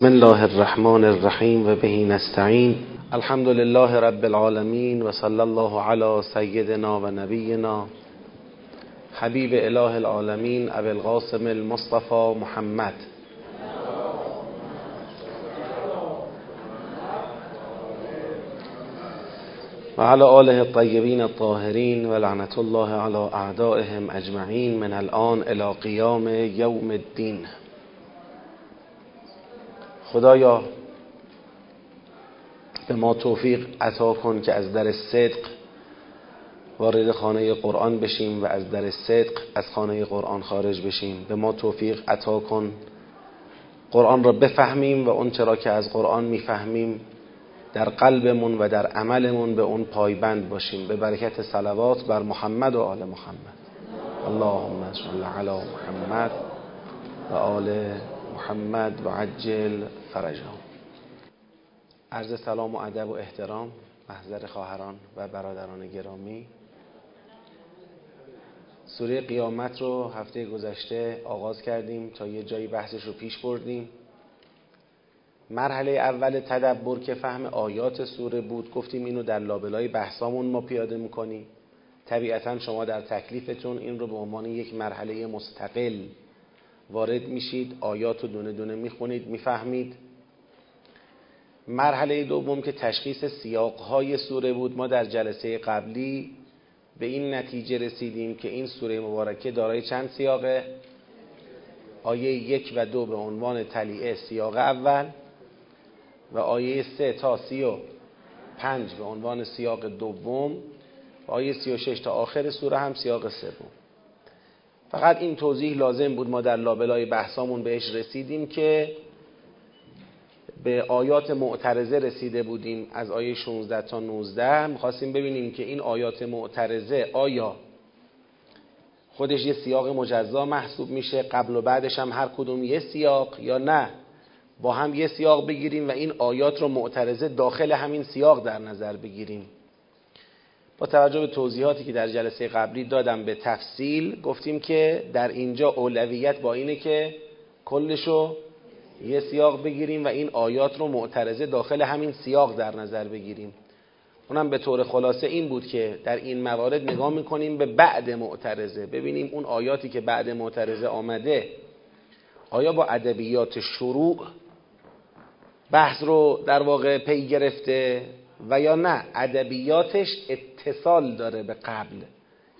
بسم الله الرحمن الرحیم و بهی نستعین الحمد لله رب العالمین و صلی الله علی سیدنا و نبینا حبیب اله العالمین ابو القاسم المصطفى محمد و علی آله الطیبین الطاهرین و لعنت الله علی اعدائهم اجمعین من الان الى قیام یوم الدین خدایا به ما توفیق عطا کن که از در صدق وارد خانه قرآن بشیم و از در صدق از خانه قرآن خارج بشیم. به ما توفیق عطا کن. قرآن را بفهمیم و اون چرا که از قرآن می‌فهمیم در قلبمون و در عملمون به اون پایبند باشیم. به برکت صلوات بر محمد و آل محمد. اللهم صل علی محمد و آل محمد و عجل فرجهم. عرض سلام و ادب و احترام محضر خواهران و برادران گرامی. سوره قیامت رو هفته گذشته آغاز کردیم تا یه جایی بحثش رو پیش بردیم. مرحله اول تدبر که فهم آیات سوره بود گفتیم اینو در لابلای بحثامون ما پیاده می‌کنیم. طبیعتا شما در تکلیفتون این رو به عنوان یک مرحله مستقل وارد میشید آیات رو دونه دونه می‌خونید می‌فهمید. مرحله دوم که تشخیص سیاقهای سوره بود ما در جلسه قبلی به این نتیجه رسیدیم که این سوره مبارکه دارای چند سیاقه؟ آیه یک و دو به عنوان تلیعه سیاق اول و آیه سه تا سی و پنج به عنوان سیاق دوم و آیه سی و شش تا آخر سوره هم سیاق سوم. فقط این توضیح لازم بود ما در لابلای بحثامون بهش رسیدیم که به آیات معترضه رسیده بودیم از آیه 16 تا 19 می‌خواستیم ببینیم که این آیات معترضه آیا خودش یه سیاق مجزا محسوب میشه قبل و بعدش هم هر کدوم یه سیاق یا نه؟ با هم یه سیاق بگیریم و این آیات رو معترضه داخل همین سیاق در نظر بگیریم. با توجه به توضیحاتی که در جلسه قبلی دادم به تفصیل گفتیم که در اینجا اولویت با اینه که کلشو یه سیاق بگیریم و این آیات رو معترضه داخل همین سیاق در نظر بگیریم. اونم به طور خلاصه این بود که در این موارد نگاه می‌کنیم به بعد معترضه. ببینیم اون آیاتی که بعد معترضه آمده آیا با ادبیات شروع بحث رو در واقع پی گرفته و یا نه؟ ادبیاتش اتصال داره به قبل.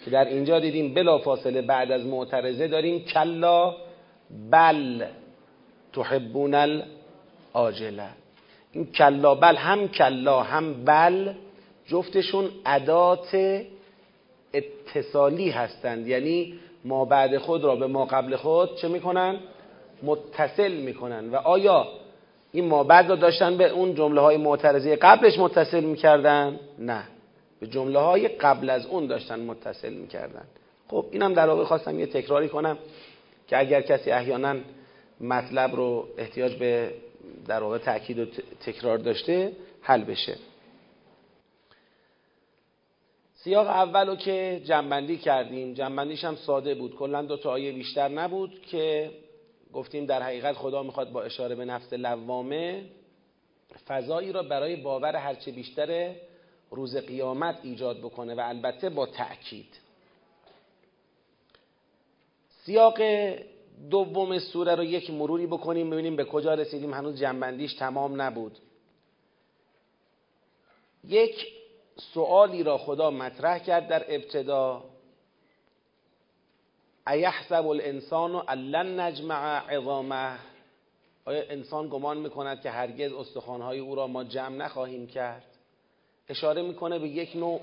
که در اینجا دیدیم بلا فاصله بعد از معترضه داریم کلا بل تحبون العاجله این کلا بل هم کلا هم بل جفتشون ادات اتصالی هستند. یعنی ما بعد خود را به ما قبل خود چه می‌کنن؟ متصل می‌کنن. و آیا این ما بعد را داشتن به اون جمله های معترضه قبلش متصل می‌کردن؟ نه. به جمله های قبل از اون داشتن متصل می‌کردن. خب اینم در واقع خواستم یه تکراری کنم که اگر کسی احیانا مطلب رو احتیاج به در واقع تاکید و تکرار داشته حل بشه. سیاق اول رو که جنبندی کردیم جنبندیش هم ساده بود. کلا دو تا آیه بیشتر نبود که گفتیم در حقیقت خدا می‌خواد با اشاره به نفس لوامه فضایی را برای باور هرچه بیشتر روز قیامت ایجاد بکنه و البته با تأکید. سیاق دوم سوره رو یک مروری بکنیم ببینیم به کجا رسیدیم. هنوز جنبندیش تمام نبود. یک سوالی را خدا مطرح کرد در ابتدا. ایحسب الانسان لن نجمع عظامه. آیا انسان گمان می‌کند که هرگز استخوانهای او را ما جمع نخواهیم کرد؟ اشاره می‌کنه به یک نوع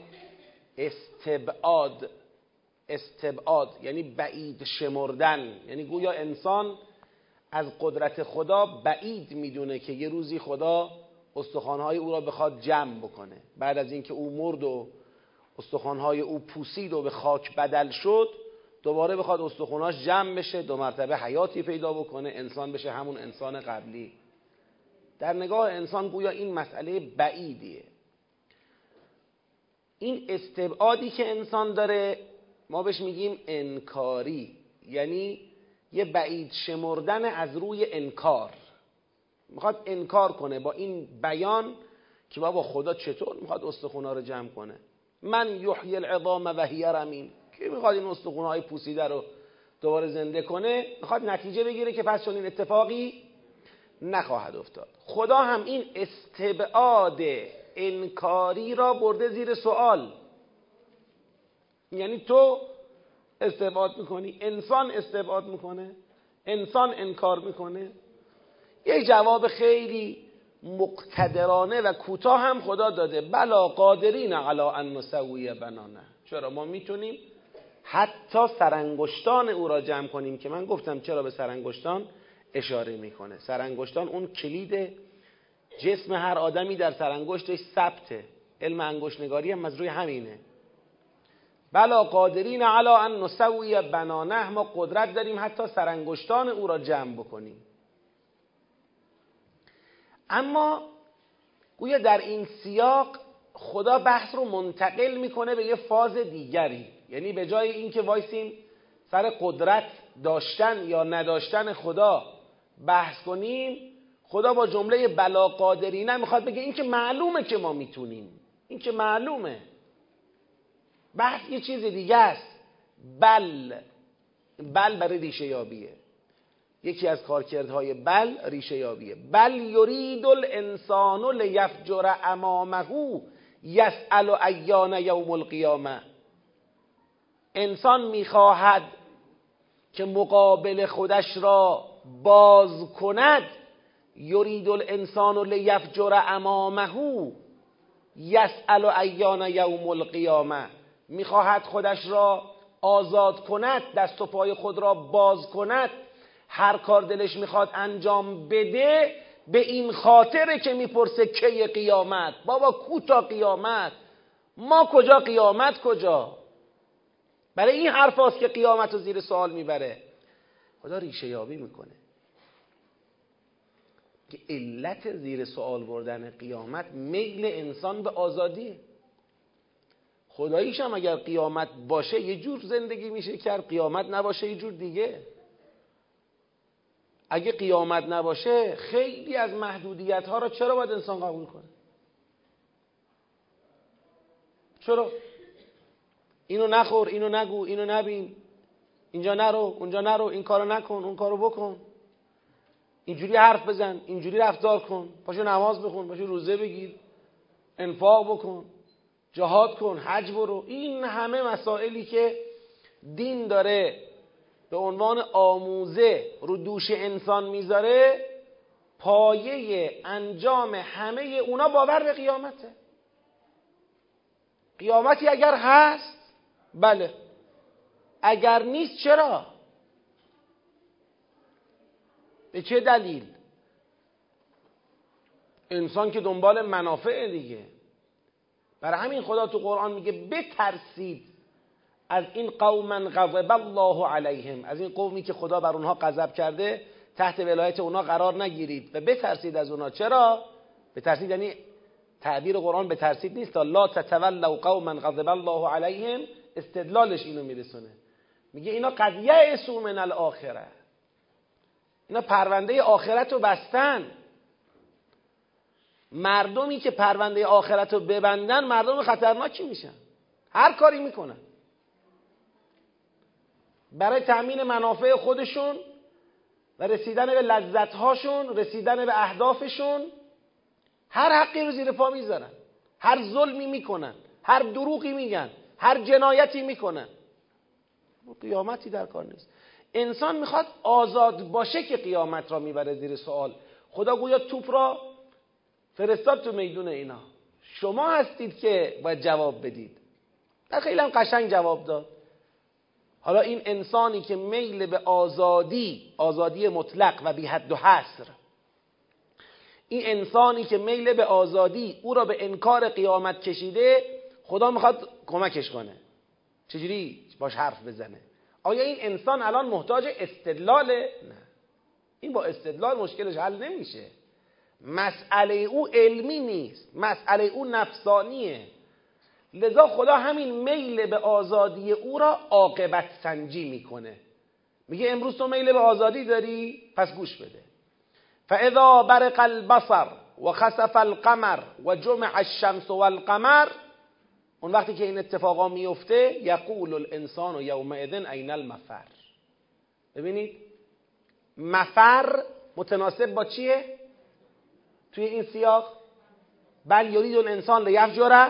استبعاد. استبعاد یعنی بعید شمردن. یعنی گویا انسان از قدرت خدا بعید می‌دونه که یه روزی خدا استخوانهای او را بخواد جمع بکنه. بعد از اینکه او مرد و استخوانهای او پوسید و به خاک بدل شد دوباره بخواد استخوناش جمع بشه دو مرتبه حیاتی پیدا بکنه انسان بشه همون انسان قبلی. در نگاه انسان گویا این مسئله بعیدیه. این استبعادی که انسان داره ما بهش میگیم انکاری یعنی یه بعید شمردن از روی انکار. می‌خواد انکار کنه با این بیان که بابا خدا چطور می‌خواد استخونا رو جمع کنه. من یحیی العظام و هی رمیم. کی می‌خواد این استخونهای پوسیده رو دوباره زنده کنه؟ می‌خواد نتیجه بگیره که پس چون این اتفاقی نخواهد افتاد. خدا هم این استبعاد انکاری را برده زیر سوال. یعنی تو استبعاد می‌کنی انسان استبعاد می‌کنه انسان انکار می‌کنه. یه جواب خیلی مقتدرانه و کوتاه هم خدا داده. بلا قادرین علا ان نسوی بنانه. چرا؟ ما می‌تونیم حتی سرانگشتان او را جمع کنیم که من گفتم چرا به سرانگشتان اشاره می‌کنه. سرانگشتان اون کلید جسم هر آدمی در سرانگشتش ثبته. علم انگشتنگاری هم از روی همینه. بلا قادرین علا ان نسوی بنانه ما قدرت داریم حتی سرانگشتان او را جمع بکنیم. اما گویا در این سیاق خدا بحث رو منتقل می‌کنه به یه فاز دیگری. یعنی به جای اینکه وایسیم سر قدرت داشتن یا نداشتن خدا بحث کنیم خدا با جمله بلا قادرینه می‌خواد بگه این که معلومه که ما می‌تونیم. این که معلومه. بحث یه چیز دیگه است. بل. بل برای ریشه یابیه. یکی از کارکردهای بل ریشه یابیه. بل یرید الانسان لیفجر امامه یسأل ایان یوم القیامه. انسان می‌خواهد که مقابل خودش را باز کند. یرید الانسان لیفجر امامه یسأل ایان یوم القیامه. می‌خواهد خودش را آزاد کند دست و پای خود را باز کند. هر کار دلش می‌خواد انجام بده به این خاطره که می‌پرسه کی قیامت. بابا کوتا قیامت؟ ما کجا؟ قیامت کجا؟ برای این حرف که قیامت رو زیر سوال می‌بره. خدا ریشه یابی می‌کنه. که علت زیر سوال بردن قیامت میل انسان به آزادیه. خداییش هم اگر قیامت باشه یه جور زندگی میشه کرد. قیامت نباشه یه جور دیگه. اگه قیامت نباشه خیلی از محدودیت ها را چرا باید انسان قبول کنه؟ چرا؟ اینو نخور اینو نگو اینو نبین. اینجا نرو اونجا نرو این کارو نکن اون کارو بکن. اینجوری حرف بزن اینجوری رفتار کن. پاشو نماز بخون پاشو روزه بگیر. انفاق بکن. جهاد کن حج برو. این همه مسائلی که دین داره به عنوان آموزه رو دوش انسان می‌ذاره پایه انجام همه اونا باور به قیامته. قیامتی اگر هست بله. اگر نیست چرا؟ به چه دلیل؟ انسان که دنبال منافع دیگه. برای همین خدا تو قرآن میگه بترسید از این قوما غضب الله علیهم. از این قومی که خدا بر اونها غضب کرده تحت ولایت اونها قرار نگیرید و بترسید از اونها چرا؟ بترسید یعنی تعبیر قرآن به ترسید نیست. تا لا تتولوا قوما غضب الله علیهم استدلالش اینو میرسونه. میگه اینا قضیه اسو من الاخره. اینا پرونده آخرت رو بستن. مردمی که پرونده آخرت رو ببندن مردم خطرناکی میشن؟ هر کاری می‌کنن. برای تأمین منافع خودشون و رسیدن به لذتهاشون رسیدن به اهدافشون هر حقی رو زیر پا می‌ذارن. هر ظلمی می‌کنن هر دروغی میگن هر جنایتی می‌کنن. قیامتی در کار نیست. انسان می‌خواد آزاد باشه که قیامت را می‌بره زیر سوال. خدا گویا توپ را فرستاد تو میدون اینا. شما هستید که باید جواب بدید. در خیلی هم قشنگ جواب داد. حالا این انسانی که میل به آزادی آزادی مطلق و بی حد و حصر. این انسانی که میل به آزادی او را به انکار قیامت کشیده خدا می‌خواد کمکش کنه. چجوری؟ باش حرف بزنه. آیا این انسان الان محتاج استدلاله؟ نه. این با استدلال مشکلش حل نمیشه. مسئله او علمی نیست. مسئله او نفسانیه. لذا خدا همین میل به آزادی او را عاقبت سنجی می‌کنه. میگه امروز تو میل به آزادی داری؟ پس گوش بده. فاذا برق البصر و خسف القمر و جمع الشمس والقمر اون وقتی که این اتفاقا میفته یقول الانسان و یومئذ این المفر. ببینید مفر متناسب با چیه؟ توی این سیاق بل یرید الانسان لیفجره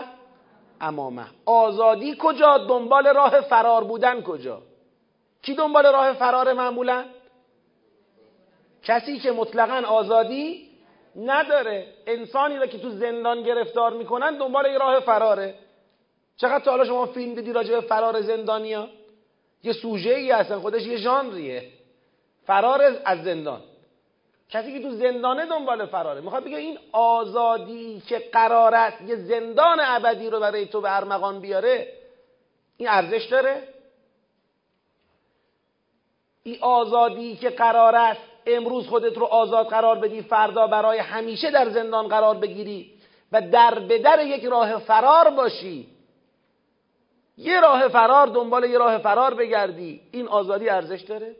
امامه. آزادی کجا؟ دنبال راه فرار بودن کجا؟ کی دنبال راه فرار معمولا؟ کسی که مطلقا آزادی نداره. انسانی را که تو زندان گرفتار می‌کنن دنبال یه راه فراره. چقدر تا حالا شما فیلم دیدی راجع به فرار زندانیا؟ یه سوژه ای هستن خودش یه ژانریه. فرار از زندان. کسی که تو زندانه دنبال فراره. می‌خواد بگه این آزادی که قرار است یه زندان ابدی رو برای تو به ارمغان بیاره این ارزش داره؟ این آزادی که قرار است امروز خودت رو آزاد قرار بدی فردا برای همیشه در زندان قرار بگیری و در به در یک راه فرار باشی. یه راه فرار دنبال یه راه فرار بگردی. این آزادی ارزش داره؟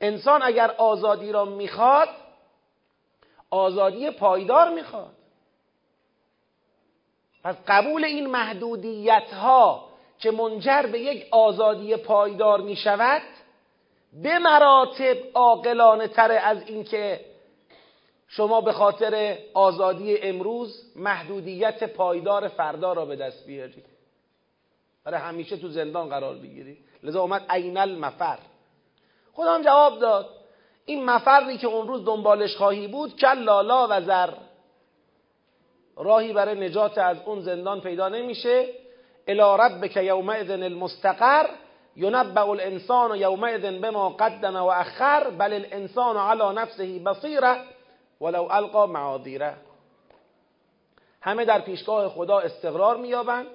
انسان اگر آزادی را می‌خواد آزادی پایدار می‌خواد. پس قبول این محدودیت ها که منجر به یک آزادی پایدار می شود به مراتب عاقلانه تر از اینکه شما به خاطر آزادی امروز محدودیت پایدار فردا را به دست بیارید. برای همیشه تو زندان قرار بگیری لذا اومد عین المفر خدا هم جواب داد. این مفری که اون روز دنبالش خواهی بود کلا لا و زر. راهی برای نجات از اون زندان پیدا نمیشه. الی ربک یومئذ المستقر ینبع الانسان یومئذ بما قدم و اخر بل الانسان على نفسه بصیره ولو القا معاذیره. همه در پیشگاه خدا استقرار مییابند.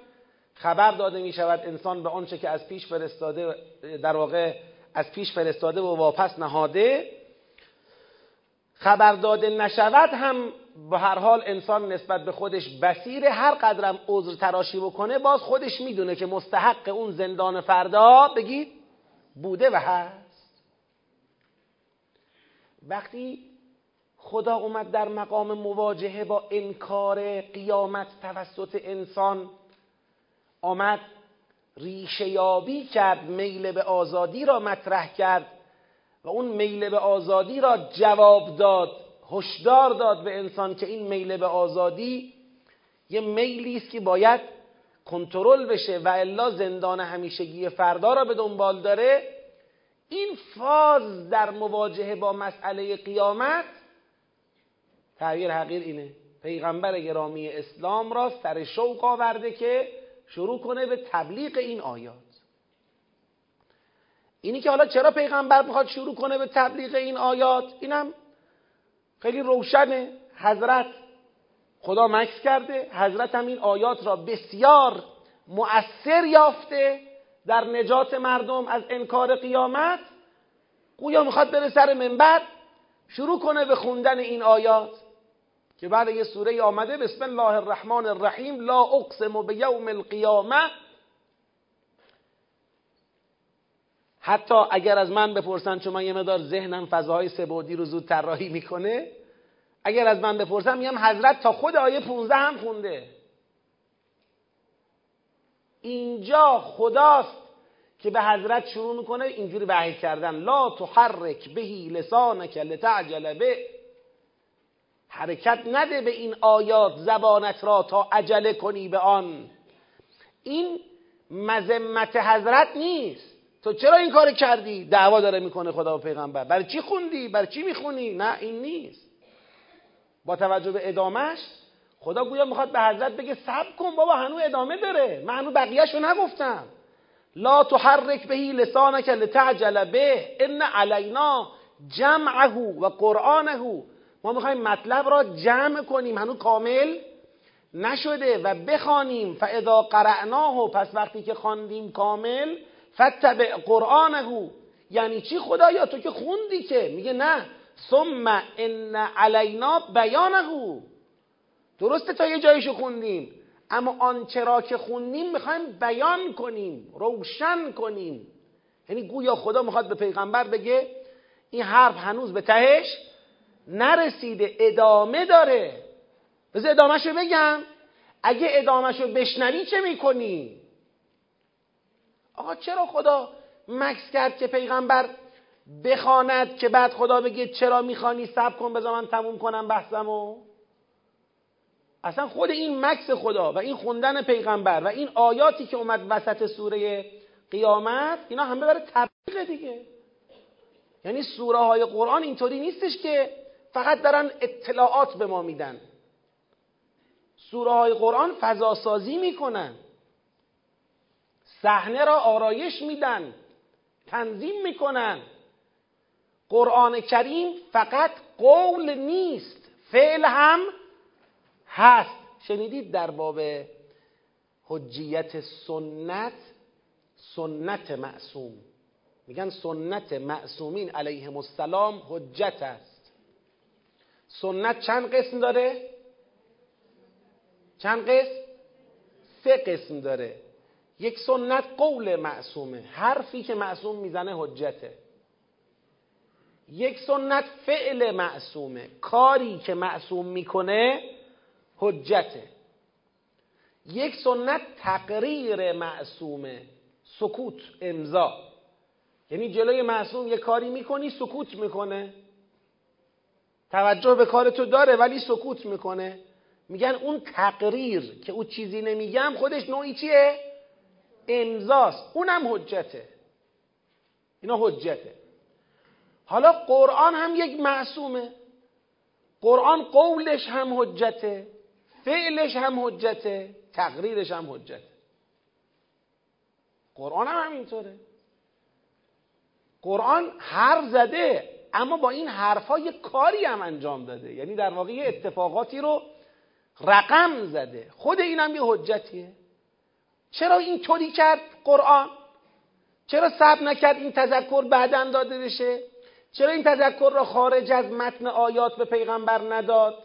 خبر داده می شود انسان به آنچه که از پیش فرستاده در واقع از پیش فرستاده و واپس نهاده. خبر داده نشود هم به هر حال انسان نسبت به خودش بسیر هر قدرم عذر تراشی بکنه باز خودش می‌دونه که مستحق اون زندان فردا بگید بوده و هست. وقتی خدا اومد در مقام مواجهه با انکار قیامت توسط انسان آمد ریشه یابی کرد میل به آزادی را مطرح کرد. و اون میل به آزادی را جواب داد هشدار داد به انسان که این میل به آزادی یه میلی است که باید کنترل بشه و الا زندان همیشگی فردا را به دنبال داره. این فاز در مواجهه با مسئله قیامت تعبیر حقیر اینه. پیغمبر گرامی اسلام را سر شوق آورده که شروع کنه به تبلیغ این آیات. اینی که حالا چرا پیغمبر می‌خواد شروع کنه به تبلیغ این آیات؟ اینم خیلی روشنه. حضرت خدا مکس کرده حضرت هم این آیات را بسیار مؤثر یافته در نجات مردم از انکار قیامت. گویا می‌خواد بره سر منبر شروع کنه به خوندن این آیات که بعد یه سوره آمده بسم الله الرحمن الرحیم لا اقسم به یوم القیامه. حتی اگر از من بپرسن چون من یه مدار ذهنم فضاهای سبودی رو زود طراحی می‌کنه اگر از من بپرسن میگم حضرت تا خود آیه 15 هم خونده. اینجا خداست که به حضرت شروع می‌کنه اینجوری وحی کردن. لا تحرک بهی لسانک لتعجل به. حرکت نده به این آیات زبانت را تا عجله کنی به آن. این مذمت حضرت نیست. تو چرا این کار کردی؟ دعوا داره می‌کنه خدا و پیغمبر. برای چی خوندی؟ برای چی می‌خونی؟ نه این نیست. با توجه به ادامهش خدا گویا می‌خواد به حضرت بگه صبر کن بابا هنو ادامه داره. من هنو بقیهشو نگفتم. لا تحرک بهی لسانک لتعجل به. ان علینا جمعه و قرآنه. ما می‌خوایم مطلب را جمع کنیم. هنو کامل نشده و بخوانیم. فاذا قرأناه پس وقتی که خواندیم کامل فتبع قرآنه. یعنی چی خدایا؟ تو که خوندی که. میگه نه. ثم ان علینا بیانه. درسته تا یه جایشو خوندیم. اما آنچه را که خوندیم می‌خوایم بیان کنیم. روشن کنیم. یعنی گویا خدا می‌خواد به پیغمبر بگه این حرف هنوز به تهش نرسیده. ادامه داره. بذار ادامهشو بگم. اگه ادامهشو بشنوی چه می‌کنی؟ آقا چرا خدا مکس کرد که پیغمبر بخواند که بعد خدا بگه چرا می‌خوانی سب کن بذار من تموم کنم بحثمو؟ اصلا خود این مکس خدا و این خوندن پیغمبر و این آیاتی که اومد وسط سوره قیامت اینا همه برای تبلیغ دیگه. یعنی سوره های قرآن اینطوری نیستش که فقط دارن اطلاعات به ما میدن. سوره های قرآن فضاسازی می‌کنن. صحنه را آرایش میدن تنظیم می‌کنن. قرآن کریم فقط قول نیست فعل هم هست. شنیدید در باب حجیت سنت؟ سنت معصوم. میگن سنت معصومین علیهم السلام حجت است. سنت چند قسم داره؟ چند قسم؟ سه قسم داره. یک سنت قول معصومه. حرفی که معصوم می‌زنه حجته. یک سنت فعل معصومه. کاری که معصوم می‌کنه حجته. یک سنت تقریر معصومه. سکوت امضا. یعنی جلوی معصوم یه کاری می‌کنی سکوت می‌کنه. توجه به کار تو داره ولی سکوت می‌کنه. میگن اون تقریر که او چیزی نمیگم خودش نوعی چیه؟ امضاست اونم حجته. اینا حجته. حالا قرآن هم یک معصومه. قرآن قولش هم حجته. فعلش هم حجته. تقریرش هم حجته. قرآن هم همینطوره. قرآن حرف زده اما با این حرفها یه کاری هم انجام داده. یعنی در واقع یه اتفاقاتی رو رقم زده. خود این هم یه حجتیه. چرا این طوری کرد قرآن؟ چرا صبر نکرد این تذکر بعدا داده بشه؟ چرا این تذکر را خارج از متن آیات به پیغمبر نداد؟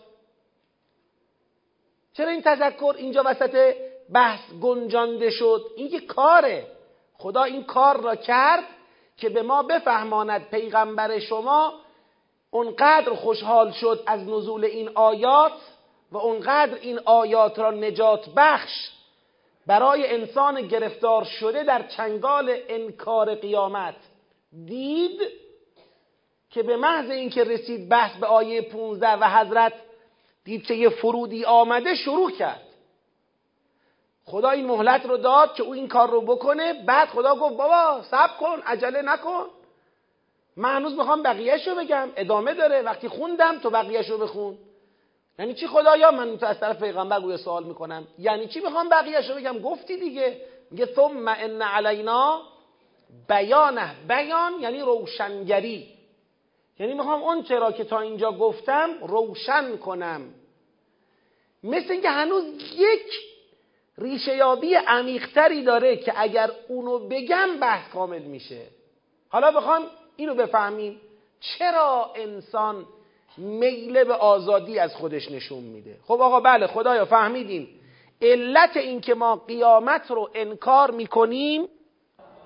چرا این تذکر اینجا وسط بحث گنجانده شد؟ این که کاره. خدا این کار را کرد که به ما بفهماند پیغمبر شما اونقدر خوشحال شد از نزول این آیات و اونقدر این آیات را نجات بخش برای انسان گرفتار شده در چنگال انکار قیامت دید که به محض اینکه رسید بحث به آیه 15 و حضرت دید که یه فرودی آمده شروع کرد. خدا این مهلت رو داد که او این کار رو بکنه بعد خدا گفت بابا صبر کن عجله نکن. من هنوز می‌خوام بقیهش رو بگم ادامه داره. وقتی خوندم تو بقیهش رو بخون. یعنی چی خدایا من تو از طرف پیغمبر گویا سوال می‌کنم؟ یعنی چی می‌خوام بقیهش رو بگم؟ گفتی دیگه. میگه ثم ان علینا بیانه. بیان یعنی روشنگری. یعنی می‌خوام اون چرا که تا اینجا گفتم روشن کنم. مثل اینکه هنوز یک ریشه یابی عمیقتری داره که اگر اونو بگم بحث کامل میشه. حالا بخوام اینو بفهمیم. چرا انسان میله به آزادی از خودش نشون میده. خب آقا بله خدایا فهمیدیم. علت این که ما قیامت رو انکار می‌کنیم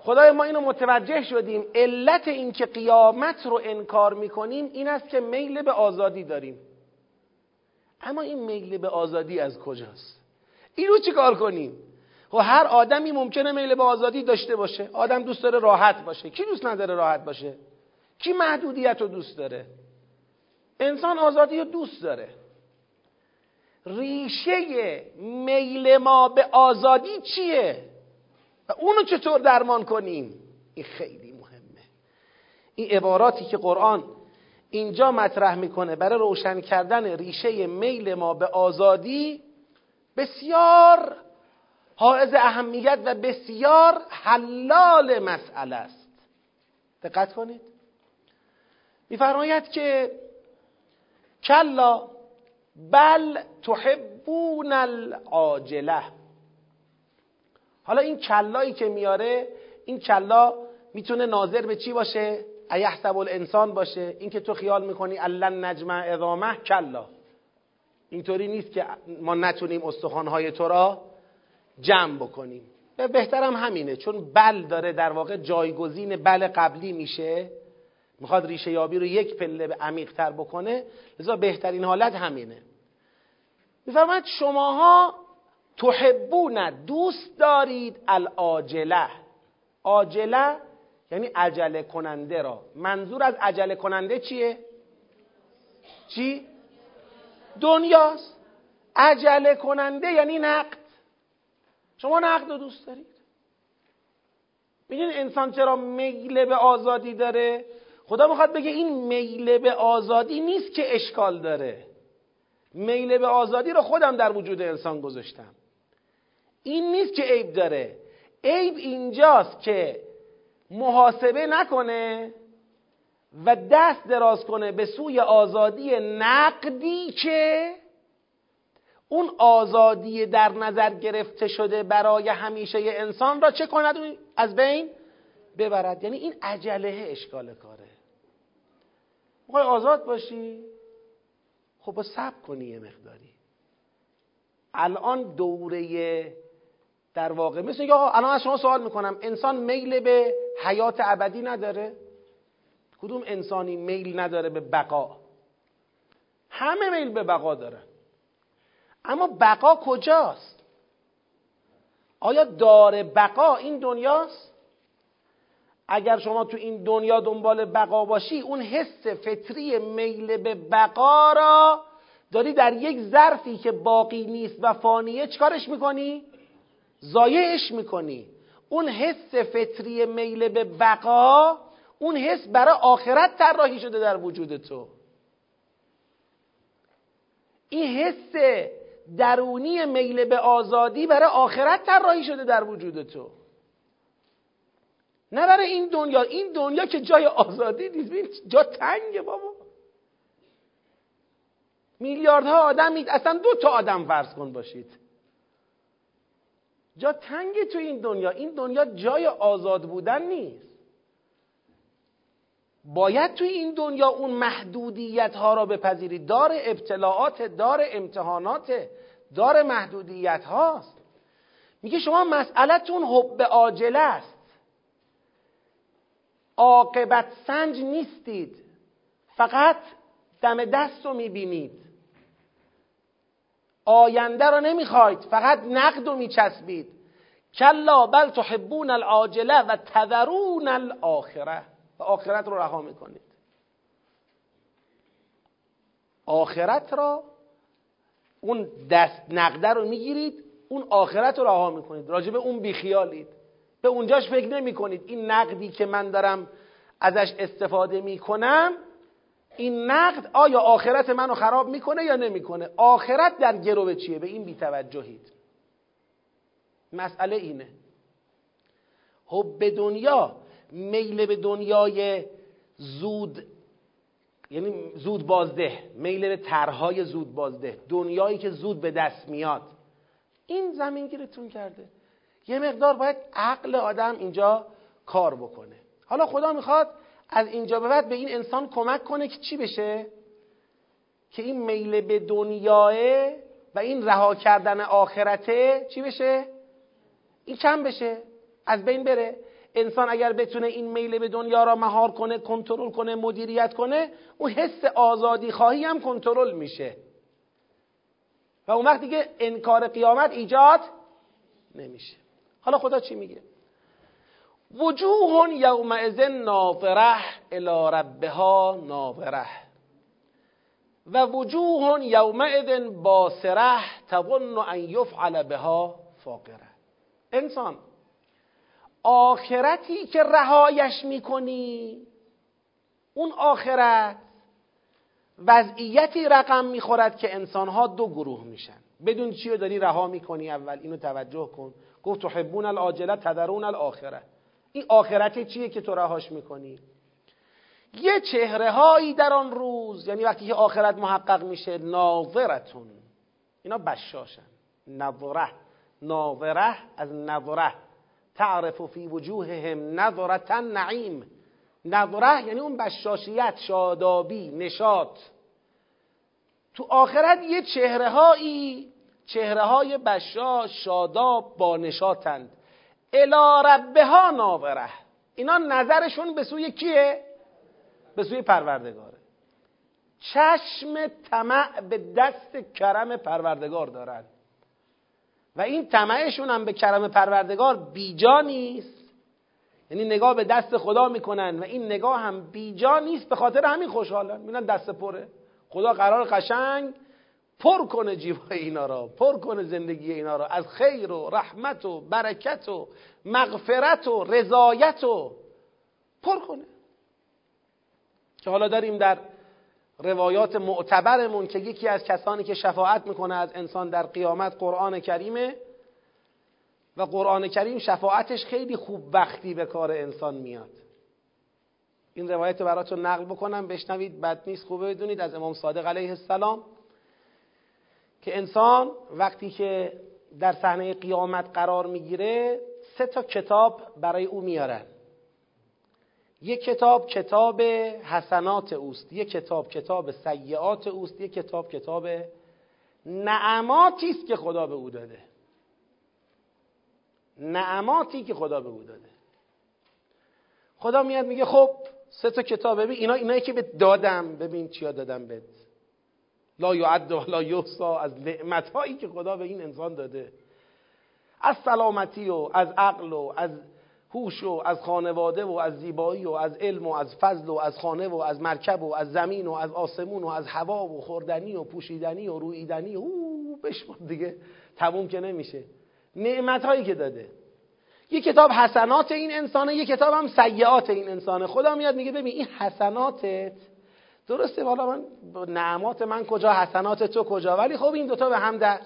خدای ما اینو متوجه شدیم. علت این که قیامت رو انکار می‌کنیم این است که میل به آزادی داریم. اما این میل به آزادی از کجاست؟ اینو چیکار کنیم؟ خب هر آدمی ممکنه میل به آزادی داشته باشه. آدم دوست داره راحت باشه. کی دوست نداره راحت باشه؟ کی محدودیت رو دوست داره؟ انسان آزادی رو دوست داره. ریشه میل ما به آزادی چیه؟ و اونو چطور درمان کنیم؟ این خیلی مهمه. این عباراتی که قرآن اینجا مطرح می‌کنه برای روشن کردن ریشه میل ما به آزادی بسیار حائز اهمیت و بسیار حلال مسئله است. دقت کنید. میفرماید که کلا بل تحبون العاجله. حالا این کلایی که میاره این کلا می‌تونه ناظر به چی باشه؟ ایحسب الانسان باشه. اینکه تو خیال می‌کنی الان نجمع ادامه کلا. اینطوری نیست که ما نتونیم استخوانهای تو را جمع بکنیم. به بهترم همینه چون بل داره در واقع جایگزین بل قبلی میشه. می‌خواد ریشه یابی رو یک پله به عمیق تر بکنه لذا بهترین حالت همینه. میفرماید شماها تحبون دوست دارید العاجله. عاجله یعنی عجله کننده را. منظور از عجله کننده چیه؟ چی؟ دنیاست. عجله کننده یعنی نقد. شما نقد رو دوست دارید. می‌دونید انسان چرا میل به آزادی داره؟ خدا می‌خواد بگه این میل به آزادی نیست که اشکال داره. میل به آزادی رو خودم در وجود انسان گذاشتم. این نیست که عیب داره. عیب اینجاست که محاسبه نکنه و دست دراز کنه به سوی آزادی نقدی که اون آزادی در نظر گرفته شده برای همیشه انسان را چه کند؟ از بین ببرد. یعنی این عجله اشکال کاره. می‌خوای آزاد باشی؟ خب با سب کنی یه مقداری. الان دوره در واقع مثل یا الان از شما سوال می‌کنم انسان میل به حیات ابدی نداره؟ کدوم انسانی میل نداره به بقا؟ همه میل به بقا دارن. اما بقا کجاست؟ آیا دار بقا این دنیاست؟ اگر شما تو این دنیا دنبال بقا باشی اون حس فطری میل به بقا را داری در یک ظرفی که باقی نیست و فانیه چکارش می‌کنی؟ زایعش می‌کنی. اون حس فطری میل به بقا اون حس برای آخرت طراحی شده در وجود تو. این حس درونی میل به آزادی برای آخرت طراحی شده در وجود تو. نه برای این دنیا این دنیا که جای آزادی نیست. جا تنگه بابا. میلیاردها آدم مید اصلا دو تا آدم فرض کن باشید. جا تنگه تو این دنیا. این دنیا جای آزاد بودن نیست. باید توی این دنیا اون محدودیت ها را بپذیرید دار ابتلاعات دار امتحانات دار محدودیت هاست میگه شما مسئلتون حب عاجله است. عاقبت سنج نیستید. فقط دم دست رو می‌بینید. آینده رو نمی‌خواید فقط نقد رو میچسبید. کلا بل تحبون العاجله و تذرون الاخره و آخرت رو رها می‌کنید. آخرت را اون دست نقده رو می‌گیرید اون آخرت رو رها می‌کنید. راجب اون بیخیالید. به اونجاش فکر نمی کنید این نقدی که من دارم ازش استفاده می‌کنم این نقد آیا آخرت منو خراب می‌کنه یا نمی‌کنه؟ آخرت در گرو چیه؟ به این بیتوجهید. مسئله اینه. خب به دنیا میل به دنیای زود یعنی زود بازده میل به طرحهای زود بازده دنیایی که زود به دست میاد. این زمین گیرتون کرده. یه مقدار باید عقل آدم اینجا کار بکنه. حالا خدا می‌خواد از اینجا به بعد به این انسان کمک کنه که چی بشه؟ که این میل به دنیاه و این رها کردن آخرته چی بشه؟ این کم بشه از بین بره. انسان اگر بتونه این میل به دنیا را مهار کنه کنترل کنه مدیریت کنه اون حس آزادی خواهی هم کنترل میشه. و اون وقت دیگه انکار قیامت ایجاد نمیشه. حالا خدا چی میگه؟ وجوه یومئذ ناظره الی ربها ناظره و وجوه یومئذ باسره تظن ان یفعل بها فاقره انسان آخرتی که رهایش می‌کنی اون آخرت وضعیتی رقم می‌خورد که انسانها دو گروه میشن. بدون چی رو داری رها می‌کنی؟ اول اینو توجه کن. گفت تحبون العاجله تدرون الاخره. این آخرت چیه که تو رهاش می‌کنی؟ یه چهره هایی در آن روز یعنی وقتی که آخرت محقق میشه ناظرتون. اینا بشاشن. نظره. ناظره از نظره. تعرف فی وجوههم نظرت نعیم. نظره یعنی اون بشاشیت شادابی نشاط. تو آخرت یه چهره هایی چهره های بشاش شاداب با نشاطند الا ربها ناظره. اینا نظرشون به سوی کیه؟ به سوی پروردگاره. چشم طمع به دست کرم پروردگار دارن. و این طمعشون هم به کرم پروردگار بیجا نیست. یعنی نگاه به دست خدا می‌کنن و این نگاه هم بیجا نیست به خاطر همین خوشحالن. می‌بینن دست پره. خدا قرار قشنگ پر کنه جیبای اینا را پر کنه زندگی اینا را. از خیر و رحمت و برکت و مغفرت و رضایت و پر کنه. که حالا داریم در روایات معتبرمون که یکی از کسانی که شفاعت می‌کنه از انسان در قیامت قرآن کریمه و قرآن کریم شفاعتش خیلی خوب وقتی به کار انسان میاد. این روایت براتون نقل بکنم بشنوید بد نیست خوبه بدونید. از امام صادق علیه السلام که انسان وقتی که در صحنه قیامت قرار می‌گیره سه تا کتاب برای او میارن. یک کتاب کتاب حسنات اوست یک کتاب کتاب سیعات اوست یک کتاب کتاب نعماتی است که خدا به او داده. نعماتی که خدا به او داده. خدا میاد میگه خب سه تا کتاب ببین اینا اینایی که به دادم ببین چیا دادم بهت. لا یعد و لا یحصا از نعمت هایی که خدا به این انسان داده از سلامتی و از عقل و از هوش و از خانواده و از زیبایی و از علم و از فضل و از خانه و از مرکب و از زمین و از آسمون و از هوا و خوردنی و پوشیدنی و رویدنی او بشمار دیگه تموم که نمیشه نعمت هایی که داده یه کتاب حسنات این انسانه یه کتاب هم سیعات این انسانه خدا میاد میگه ببین این حسناتت درسته والا من نعمات من کجا حسنات تو کجا؟ ولی خب این دوتا به هم در.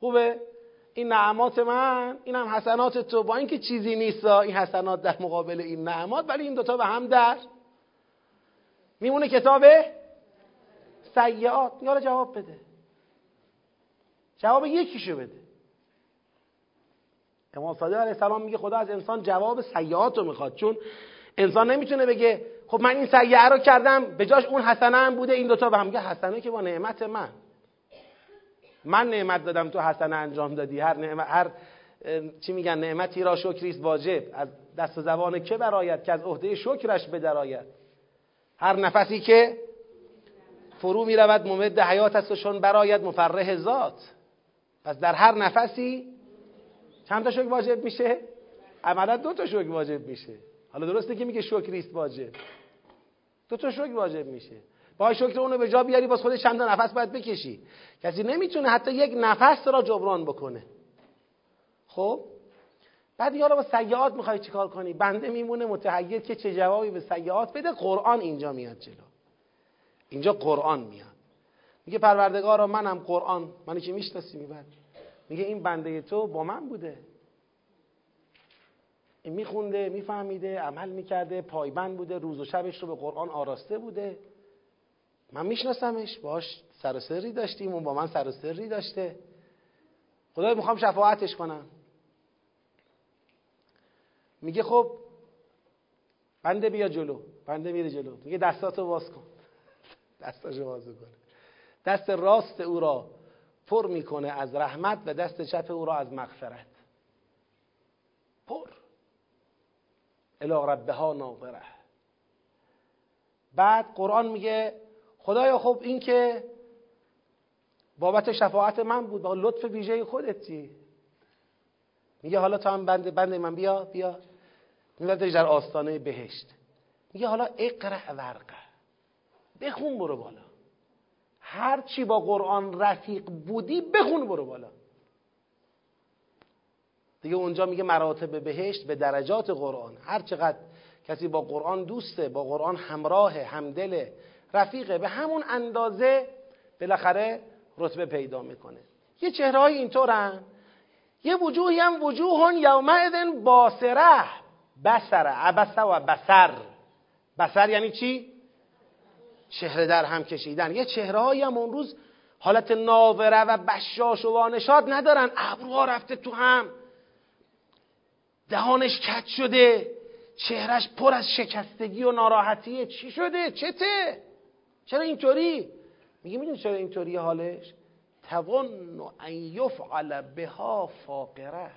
خوبه؟ این نعمات من این هم حسنات تو. با اینکه چیزی نیست این حسنات در مقابل این نعمات ولی این دوتا به هم در. میمونه کتاب سیعات یالا جواب بده. جواب یکیشو بده. امام صادق علیه السلام میگه خدا از انسان جواب سیعات رو می‌خواد. چون انسان نمی‌تونه بگه خب من این سیعه رو کردم به جاش اون حسنه هم بوده این دوتا به هم حسنه که با نعمت من. من نعمت دادم تو حسنه انجام دادی. هر نعمت هر چی میگن نعمتی را شکریست واجب. از دست زبان که برایت که از عهده شکرش بدرآید هر نفسی که فرو می‌رود ممد حیات است و شون برایت مفرح ذات. پس در هر نفسی چند تا شکر واجب میشه؟ عملا دو تا شکر واجب میشه. حالا درسته که میگه شکریست واجب. دو تا شکر واجب میشه؟ با شکر اونو به جا بیاری باز خودش چند نفس باید بکشی. کسی نمی‌تونه حتی یک نفس را جبران بکنه. خب؟ بعد یارو با سیعات می‌خوای چیکار کنی؟ بنده میمونه متحیر که چه جوابی به سیعات بده؟ قرآن اینجا میاد جلو. اینجا قرآن میاد. میگه پروردگارا منم قرآن. منی که می‌شناسی میبر میگه این بنده تو با من بوده. میخونده میفهمیده عمل می‌کرده پایبند بوده روز و شبش رو به قرآن آراسته بوده. من میشناسمش باش سر و سری داشتیم اون با من سر و سری داشته. خدای می‌خوام شفاعتش کنم. میگه خب بنده بیا جلو بنده میره جلو. میگه دستاتو باز کن. دستاشو باز کنه دست راست او را پر می‌کنه از رحمت و دست چپ او را از مغفرت. پر. الی ربها ناظره. بعد قرآن میگه خدایا خب این که بابت شفاعت من بود با لطف ویژه خودتی. میگه حالا تا هم بند بند من بیا بیا. میبردش در آستانه بهشت. میگه حالا اقرع ورقه بخون برو بالا. هر چی با قرآن رفیق بودی بخون برو بالا. دیگه اونجا میگه مراتب بهشت به درجات قرآن. هر چقدر کسی با قرآن دوسته با قرآن همراه همدله رفیقه به همون اندازه بالاخره رتبه پیدا می‌کنه. یه چهره های اینطورن. یه وجوهی هم وجوه یومئذ باسره بسره عبسه و بسر. بسر یعنی چی؟ چهره در هم کشیدن. یه چهره های هم اون روز حالت ناوره و بشاش و وانشاد ندارن. ابروها رفته تو هم. دهانش کج شده چهرش پر از شکستگی و ناراحتیه چی شده؟ چته؟ چرا اینطوری؟ میگه می‌دونی چرا اینطوری حالش؟ تظن ان یفعل بها فاقره.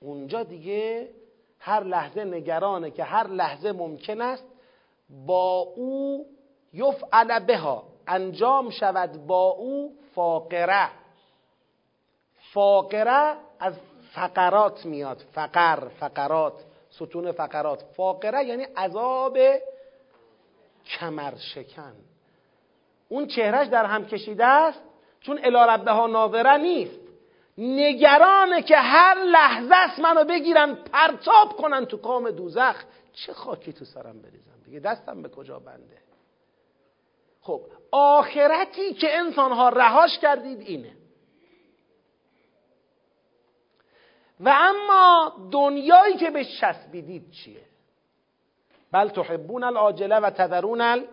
اونجا دیگه هر لحظه نگرانه که هر لحظه ممکن است با او یفعل بها. انجام شود با او فاقره. فاقره از فقرات میاد. فقر فقرات. ستون فقرات. فاقره یعنی عذاب کمر شکن اون چهرش در هم کشیده است چون الی ها ناظره نیست. نگرانه که هر لحظه است منو بگیرن پرتاب کنن تو کام دوزخ. چه خاکی تو سرم بریزم؟ دیگه دستم به کجا بنده؟ خب آخرتی که انسان ها رهاش کردید اینه. و اما دنیایی که به چسبیدید چیه؟ بل تحبون العاجله و تذرون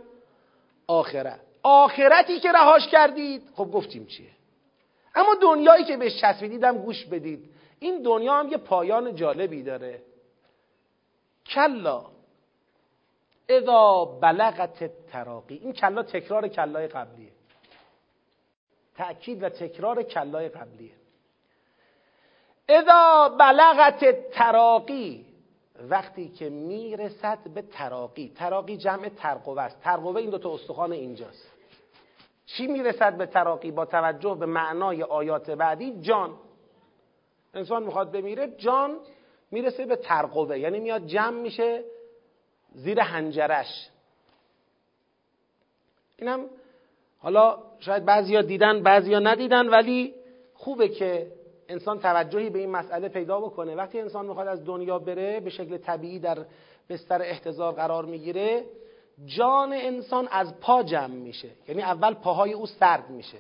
الاخره آخرتی که رهاش کردید خب گفتیم چیه؟ اما دنیایی که به چسبیدید هم گوش بدید. این دنیا هم یه پایان جالبی داره. کلا اذا بلغت تراقی این کلا تکرار کلای قبلیه. تأکید و تکرار کلای قبلیه. اذا بلغت تراقی وقتی که می‌رسد به تراقی. تراقی جمع ترقوه است. ترقوه این دوتا استخوان اینجاست. چی می‌رسد به تراقی؟ با توجه به معنای آیات بعدی جان. انسان می‌خواد بمیره جان می‌رسه به ترقوه. یعنی میاد جمع میشه زیر هنجرش اینم حالا شاید بعضیا دیدن بعضیا ندیدن ولی خوبه که انسان توجهی به این مسئله پیدا بکنه. وقتی انسان می‌خواد از دنیا بره به شکل طبیعی در بستر احتضار قرار می‌گیره جان انسان از پا جمع میشه. یعنی اول پاهای او سرد میشه.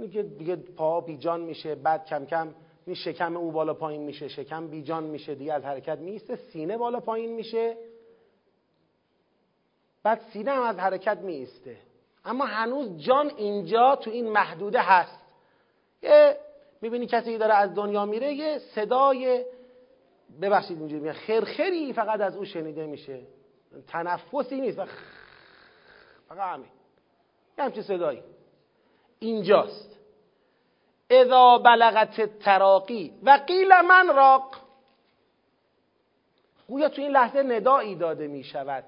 دیگه دیگه پا بی جان میشه بعد کم کم این شکم او بالا پایین میشه شکم بی جان میشه دیگه از حرکت میسته سینه بالا پایین میشه. بعد سینه هم از حرکت میسته اما هنوز جان اینجا تو این محدوده هست. یه می‌بینی کسی داره از دنیا میره یه صدای ببخشید اینجوری میگه خرخری فقط از او شنیده میشه. تنفسی نیست فقط همین. یه همچه صدایی. اینجاست. اذا بلغت تراقی و قیل من راق. گویا تو این لحظه ندایی داده می شود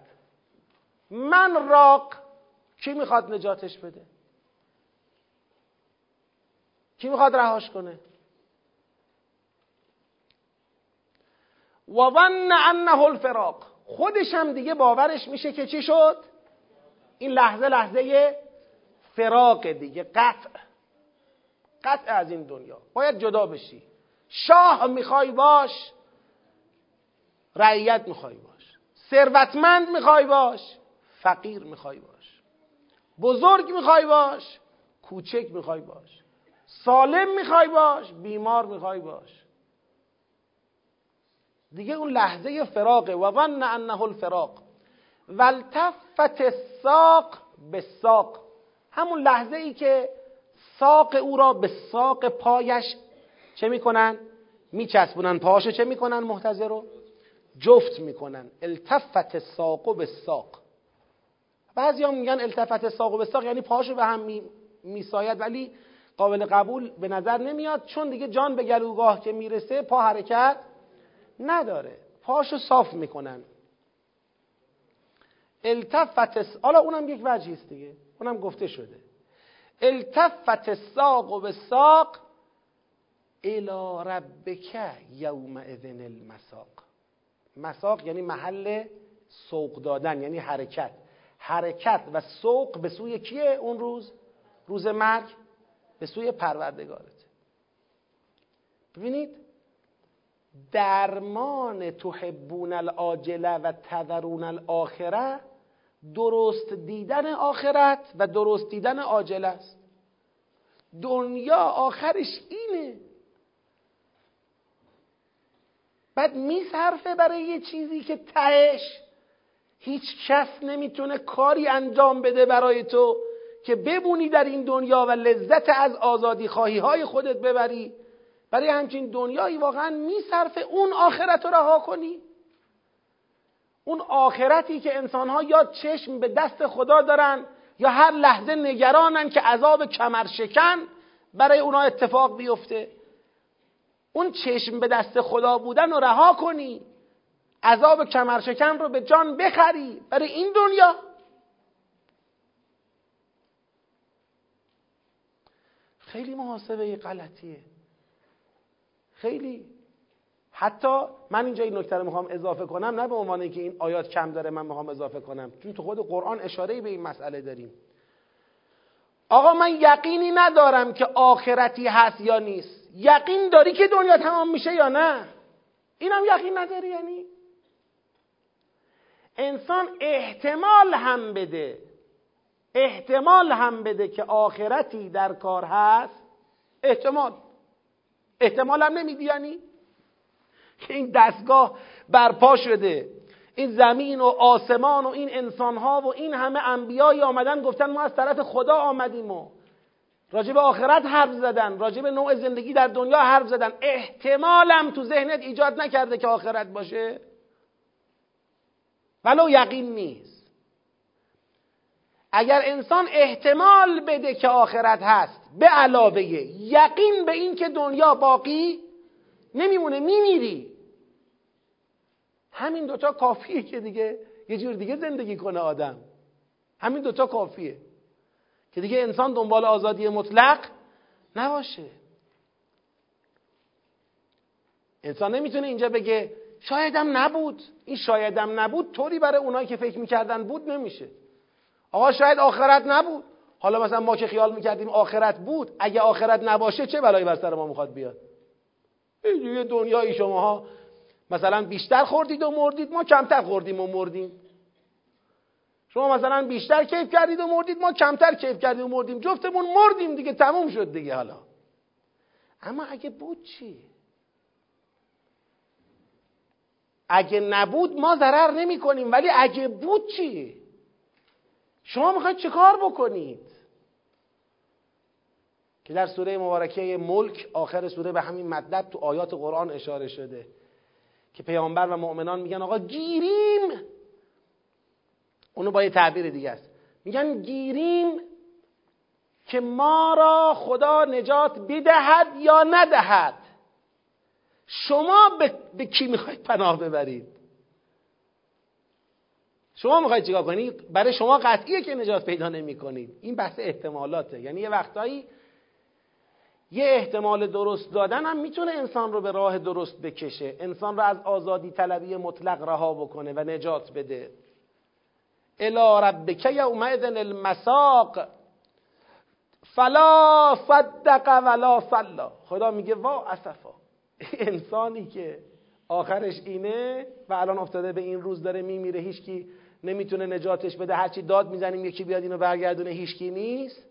من راق. کی می‌خواد نجاتش بده؟ کی می‌خواد رهاش کنه؟ و ظن انه الفراق. خودش هم دیگه باورش میشه که چی شد؟ این لحظه لحظه فراق دیگه قطع. قطع از این دنیا. باید جدا بشی. شاه می‌خوای باش رعیت می‌خوای باش. ثروتمند می‌خوای باش فقیر می‌خوای باش. بزرگ می‌خوای باش کوچک می‌خوای باش. سالم می‌خوای باش بیمار می‌خوای باش. دیگه اون لحظه فراقه. و ظن انه الفراق. والتفت ساق به ساق. همون لحظه ای که ساق او را به ساق پایش چه می‌کنن؟ میچسبونن پاهاشو چه می‌کنن محتضر رو؟ جفت می‌کنن. التفت ساق به ساق. بعضی میگن التفت ساق به ساق یعنی پاهاشو به هم میساید ولی قابل قبول به نظر نمیاد چون دیگه جان به گلوگاه که می‌رسه پا حرکت نداره. پاشو صاف می‌کنن. التفت حالا اونم یک وجهی است دیگه. اونم گفته شده. التفت ساق و به ساق الى ربک یوم اذن المساق. مساق یعنی محل سوق دادن یعنی حرکت. حرکت و سوق به سوی کیه اون روز؟ روز مرگ؟ به سوی پروردگارت. ببینید درمان تحبون العاجله و تذرون الاخره درست دیدن آخرت و درست دیدن عاجله است. دنیا آخرش اینه. بعد میصرفه برای یه چیزی که تهش هیچ کس نمی‌تونه کاری انجام بده برای تو. که بمونی در این دنیا و لذت از آزادی خواهی های خودت ببری برای همچین دنیایی واقعا میصرفه اون آخرت رو رها کنی. اون آخرتی که انسانها یا چشم به دست خدا دارن یا هر لحظه نگرانن که عذاب کمرشکن برای اونا اتفاق بیفته. اون چشم به دست خدا بودن رو رها کنی. عذاب کمرشکن رو به جان بخری. برای این دنیا. خیلی محاسبه غلطیه. خیلی. حتی من اینجا این نکته رو می‌خوام اضافه کنم نه به عنوان که این آیات کم داره من می‌خوام اضافه کنم. چون تو خود قرآن اشاره به این مسئله داریم. آقا من یقینی ندارم که آخرتی هست یا نیست. یقین داری که دنیا تمام میشه یا نه؟ اینم یقین نداری یعنی؟ انسان احتمال هم بده. احتمال هم بده که آخرتی در کار هست احتمال. احتمال هم نمیدی یعنی؟ که این دستگاه برپا شده. این زمین و آسمان و این انسانها و این همه انبیایی آمدن گفتن ما از طرف خدا آمدیم و راجع به آخرت حرف زدن راجع به نوع زندگی در دنیا حرف زدن. احتمالم تو ذهنت ایجاد نکرده که آخرت باشه. ولو یقین نیست. اگر انسان احتمال بده که آخرت هست به علاوه یقین به این که دنیا باقی نمیمونه میمیری. همین دوتا کافیه که دیگه یه جور دیگه زندگی کنه آدم. همین دوتا کافیه. که دیگه انسان دنبال آزادی مطلق نباشه. انسان نمی‌تونه اینجا بگه شایدم نبود. این شایدم نبود طوری برای اونایی که فکر می‌کردن بود نمیشه. آقا شاید آخرت نبود. حالا مثلا ما که خیال می‌کردیم آخرت بود اگه آخرت نباشه چه بلایی بر سر ما می‌خواد بیاد؟ یه دنیای شماها. مثلا بیشتر خوردید و مردید ما کمتر خوردیم و مردیم. شما مثلا بیشتر کیف کردید و مردید ما کمتر کیف کردیم و مردیم. جفتمون مردیم دیگه تموم شد دیگه حالا. اما اگه بود چی؟ اگه نبود ما ضرر نمی کنیم ولی اگه بود چی؟ شما می‌خواید چه کار بکنید؟ که در سوره مبارکه ملک آخر سوره به همین مطلب تو آیات قرآن اشاره شده که پیامبر و مؤمنان میگن آقا گیریم. اونو با یه تعبیر دیگه است. میگن گیریم که ما را خدا نجات بدهد یا ندهد. شما به, به کی می‌خواید پناه ببرید؟ شما می‌خواید چیکار کنید برای شما قطعیه که نجات پیدا نمی کنید این بحث احتمالاته. یعنی یه وقتایی یه احتمال درست دادن هم می‌تونه انسان رو به راه درست بکشه. انسان رو از آزادی طلبی مطلق رها بکنه و نجات بده. الا ربک یومئذ المساق. فلا صدق ولا صلا خدا میگه وا اسفا. انسانی که آخرش اینه و الان افتاده به این روز داره میمیره هیچکی نمی‌تونه نجاتش بده. هرچی داد می‌زنیم یکی بیاد اینو برگردونه. هیچکی نیست.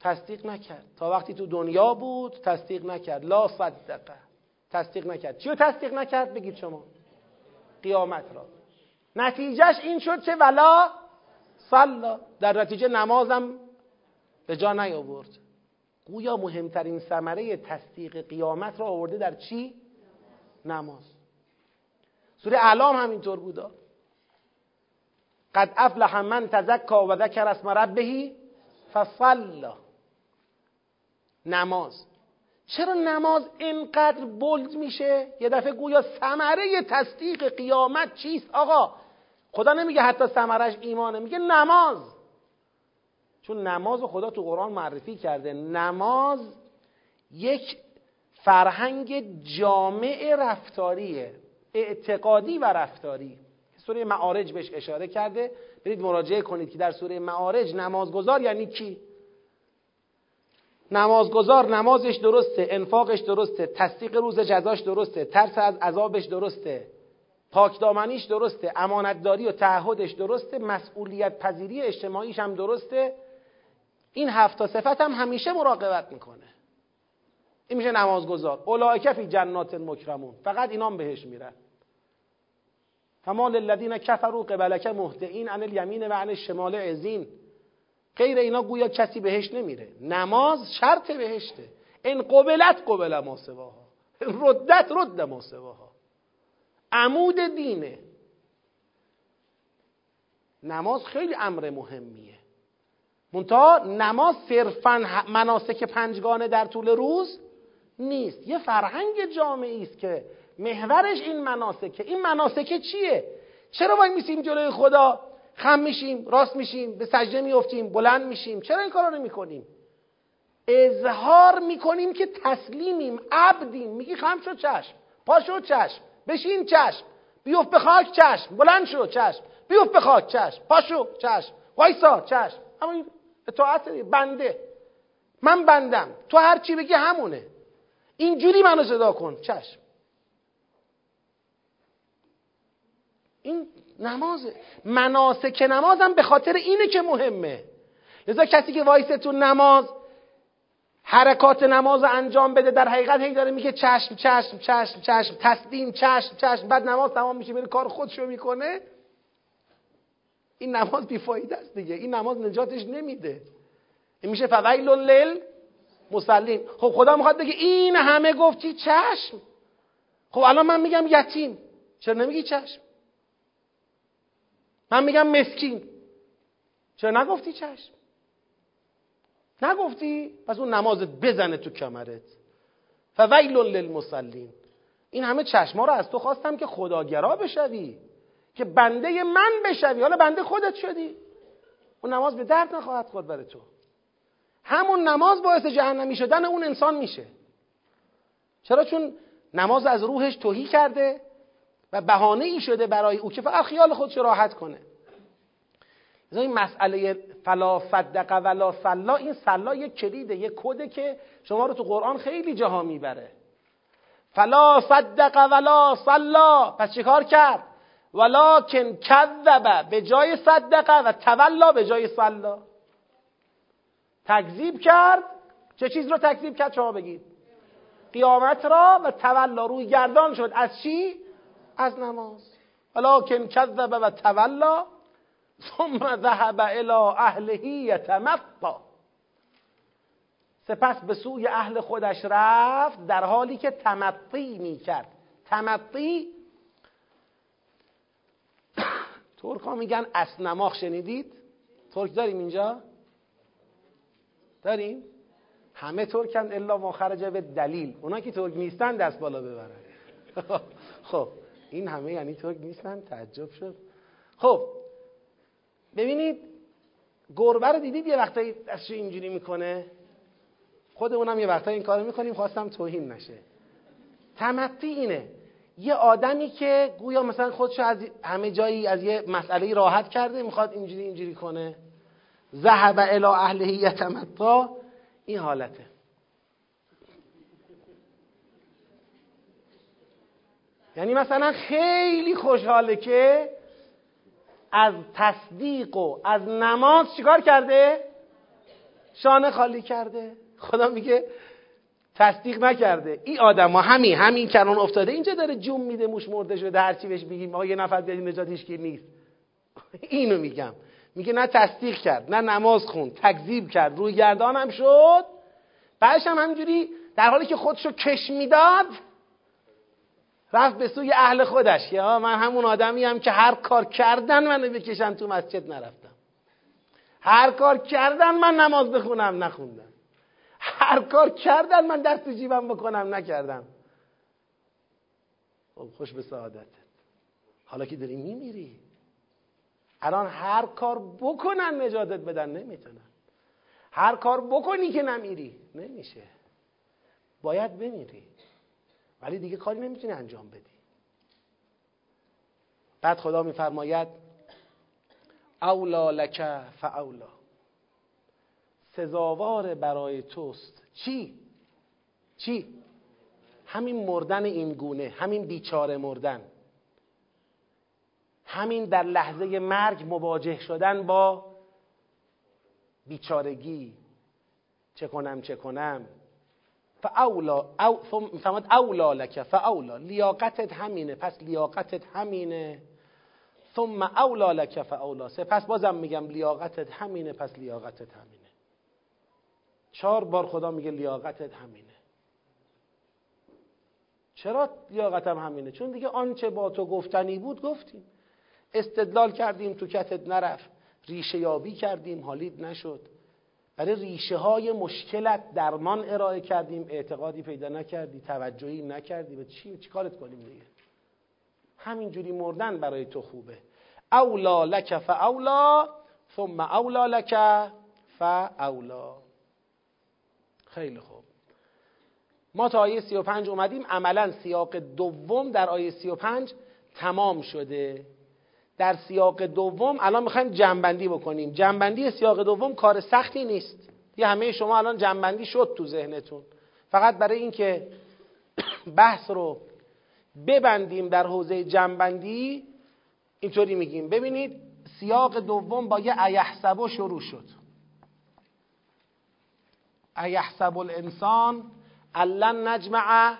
تصدیق نکرد. تا وقتی تو دنیا بود تصدیق نکرد. لا صدقه تصدیق نکرد. چیو تصدیق نکرد؟ بگید شما. قیامت را. نتیجهش این شد چه ولا صلا. در نتیجه نمازم به جا نیاورد. گویا مهمترین ثمره تصدیق قیامت را آورده در چی؟ نماز. سوره اعلام همینطور بودا. قد افلح من تزکا و ذکر اسم ربه فصلا نماز. چرا نماز اینقدر بلد میشه؟ یه دفعه گویا ثمره تصدیق قیامت چیست آقا؟ خدا نمیگه حتی ثمرش ایمانه میگه نماز. چون نماز خدا تو قرآن معرفی کرده. نماز یک فرهنگ جامع رفتاریه اعتقادی و رفتاری. سوره معارج بهش اشاره کرده. برید مراجعه کنید که در سوره معارج نمازگذار یعنی کی نمازگذار نمازش درسته انفاقش درسته تصدیق روز جزاش درسته ترس از عذابش درسته پاکدامنیش درسته امانتداری و تعهدش درسته مسئولیت پذیری اجتماعیش هم درسته. این هفت صفت هم همیشه مراقبت می‌کنه. این میشه نمازگذار اولئک فی جنات مکرمون فقط اینام بهش میرن. فما للذین کفروا قبلک مهدئین عن الیمین و عن الشمال عزین غیر اینا گویا کسی بهش نمیره. نماز شرط بهشته. ان قبلت قبل ما سواها. ردت رد ما سواها. عمود دینه. نماز خیلی امر مهمیه. منتها نماز صرفا مناسک پنجگانه در طول روز نیست. یه فرهنگ جامعی است که محورش این مناسکه. این مناسکه چیه؟ چرا وای میسیم جلوی خدا؟ خم میشیم راست میشیم به سجده میفتیم بلند میشیم. چرا این کارا رو می‌کنیم اظهار می‌کنیم که تسلیمیم عبدیم. میگی خم شو چشم پاشو چشم بشین چشم. بیفت به خاک چشم بلند شو چشم. بیفت به خاک چشم پاشو چشم. وایسا چشم. اما اطاعت بنده. من بندم. تو هر چی بگی همونه. اینجوری منو صدا کن. چشم. این نمازه مناسک نمازم به خاطر اینه که مهمه. لذا کسی که وایسه تو نماز حرکات نماز انجام بده در حقیقت هی داره میگه چشم چشم چشم چشم تسلیم چشم چشم. بعد نماز تمام میشه بره کار خودشو می‌کنه. این نماز بیفایده است دیگه. این نماز نجاتش نمیده. این میشه فویل لیل مسلین خب خدا می‌خواد بگه این همه گفتی چشم. خب الان من میگم یتیم. چرا نمیگی چشم؟ من میگم مسکین. چرا نگفتی چشم؟ نگفتی؟ پس اون نمازت بزنه تو کمرت. فویل للمصلین. این همه چشما رو از تو خواستم که خداگرا بشوی که بنده من بشوی. حالا بنده خودت شدی. اون نماز به درد نخواهد خود برای تو. همون نماز باعث جهنمی شدن اون انسان میشه. چرا؟ چون نماز از روحش توهی کرده و بهانه ای شده برای او که فقط خیال خودش راحت کنه. این مسئله فلا فدق ولا سلا این سلا یک کلیده یک کده که شما رو تو قرآن خیلی جاها می‌بره. فلا صدق ولا صلا. پس چیکار کرد؟ ولکن کذب به جای صدقه و تولا به جای صلا. تکذیب کرد. چه چیز رو تکذیب کرد؟ شما بگید. قیامت را و تولا روی گردان شد. از چی؟ از نماز. ولکن کذب و تولا ثم ذهب الى اهله یتمطا سپس به سوی اهل خودش رفت در حالی که تمطی می کرد تمطی ترک ها میگن اسنماخ شنیدید؟ ترک داریم اینجا؟ داریم؟ همه ترکن الا ما خرج به دلیل. اونا که ترک نیستن دست بالا ببرن. خب. این همه یعنی ترک نیستن تعجب شد. خب ببینید گربه رو دیدید یه وقتایی دستشو اینجوری می‌کنه؟ خودمونم یه وقتایی این کارو می‌کنیم خواستم توهین نشه. تمتی اینه یه آدمی که گویا مثلا خودشو از همه جایی از یه مسئله راحت کرده می‌خواد اینجوری اینجوری کنه. ذهب الى اهله یتمتا این حالته. یعنی مثلا خیلی خوشحاله که از تصدیق و از نماز چیکار کرده؟ شانه خالی کرده. خدا میگه تصدیق نکرده. این آدم ها همین همین کنون افتاده. اینجا داره جون میده موش مرده شده هرچی بهش بگیم آقا یه نفر بیاد نجاتش که نیست. اینو میگم. میگه نه تصدیق کرد نه نماز خون تکذیب کرد روی گردانم شد. بعدش هم همینجوری در حالی که خودشو کش می‌داد رفت به سوی اهل خودش. یا من همون آدمی هم که هر کار کردن منو بکشن تو مسجد نرفتم. هر کار کردن من نماز بخونم نخوندم. هر کار کردن من دست جیبم بکنم نکردم. خب خوش به سعادتت. حالا که داری میمیری. الان هر کار بکنن نجاتت بدن نمی‌تونن. هر کار بکنی که نمیری نمیشه. باید بمیری. ولی دیگه کاری نمی‌تونی انجام بدی. بعد خدا میفرماید اولا لک فاولا سزاوار برای توست. چی؟ چی؟ همین مردن این گونه همین بیچاره مردن. همین در لحظه مرگ مواجه شدن با بیچارگی. چه کنم چه کنم؟ فاولا او ثم اولا لک فاولا. لیاقتت همینه پس لیاقتت همینه. ثم اولا لک فاولا. سپس بازم میگم لیاقتت همینه پس لیاقتت همینه. چهار بار خدا میگه لیاقتت همینه. چرا لیاقتم همینه؟ چون دیگه آنچه با تو گفتنی بود گفتیم. استدلال کردیم تو کتت نرفت. ریشه یابی کردیم حالید نشد. برای ریشه های مشکلت درمان ارائه کردیم اعتقادی پیدا نکردی توجهی نکردی. به چی چی کارت کنیم دیگه؟ همینجوری مردن برای تو خوبه. اولا لک فاولا ثم اولا لک فاولا خیلی خوب. ما تا آیه 35 اومدیم. عملا سیاق دوم در آیه 35 تمام شده. در سیاق دوم الان می‌خوایم جنبندی بکنیم. جنبندی سیاق دوم کار سختی نیست. یه همه شما الان جنبندی شد تو ذهنتون. فقط برای اینکه بحث رو ببندیم در حوزه جنبندی اینطوری میگیم. ببینید سیاق دوم با یه ایحسبو شروع شد. ایحسب الانسان الان نجمع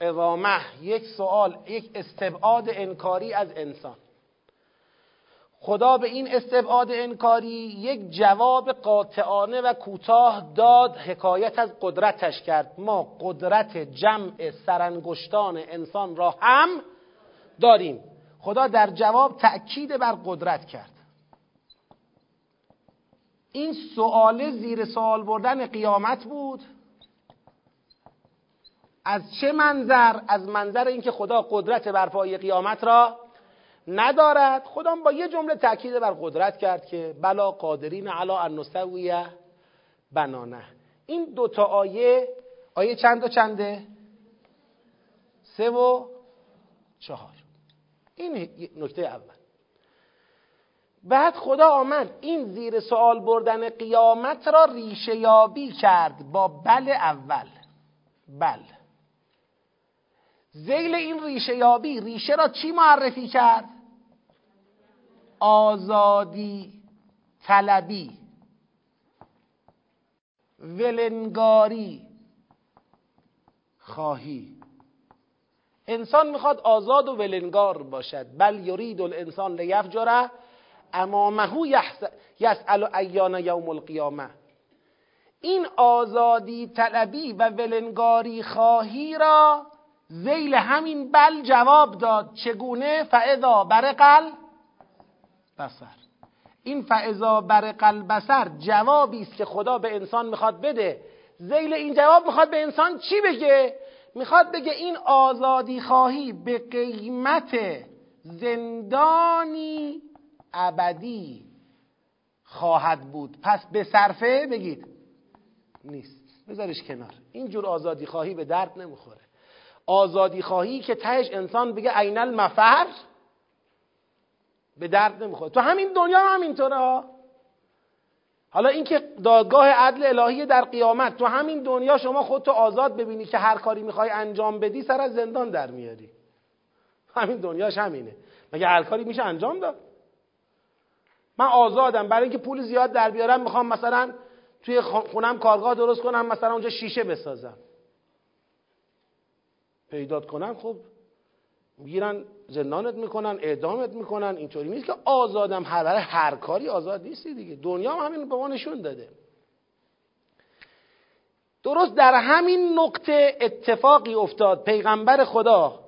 عظامه. یک سوال یک استبعاد انکاری از انسان. خدا به این استبعاد انکاری یک جواب قاطعانه و کوتاه داد حکایت از قدرتش کرد. ما قدرت جمع سرانگشتان انسان را هم داریم. خدا در جواب تأکید بر قدرت کرد. این سوال زیر سوال بردن قیامت بود. از چه منظر؟ از منظر اینکه خدا قدرت برپایی قیامت را ندارد. خدا با یه جمله تاکید بر قدرت کرد که بلا قادرین علا ان بنانه. این دوتا آیه آیه چند و چنده؟ سه و چهار. این نکته اول. بعد خدا آمد. این زیر سوال بردن قیامت را ریشه یابی کرد با بل اول. بل زیل این ریشه یابی ریشه را چی معرفی کرد؟ آزادی طلبی. ولنگاری خواهی. انسان می‌خواد آزاد و ولنگار باشد. بل یرید الانسان لیفجره امامه یسأل ایان یوم القیامه این آزادی طلبی و ولنگاری خواهی را زیل همین بل جواب داد چگونه؟ فعضا برقل بسر این فعضا برقل بسر جوابی است که خدا به انسان می‌خواد بده. زیل این جواب می‌خواد به انسان چی بگه؟ می‌خواد بگه این آزادی خواهی به قیمت زندانی ابدی خواهد بود. پس به صرفه بگید. نیست. بذارش کنار. اینجور آزادی خواهی به درد نمی‌خوره. آزادی خواهی که تهش انسان بگه عین المفر؟ به درد نمی‌خوره. تو همین دنیا هم همینطوره حالا اینکه دادگاه عدل الهی در قیامت تو همین دنیا شما خودتو آزاد ببینی که هر کاری می‌خوای انجام بدی سر از زندان در میاری. همین دنیاش همینه. مگه هر کاری میشه انجام داد؟ من آزادم. برای اینکه پول زیاد در بیارم می‌خوام مثلا توی خونم کارگاه درست کنم مثلا اونجا شیشه بسازم. پیدات کنن خب می‌گیرن زندانت می‌کنن اعدامت می‌کنن اینطوری نیست که آزادم هر برای هر کاری آزاد نیستی دیگه. دنیا هم همین به ما نشون داده. درست در همین نقطه اتفاقی افتاد. پیغمبر خدا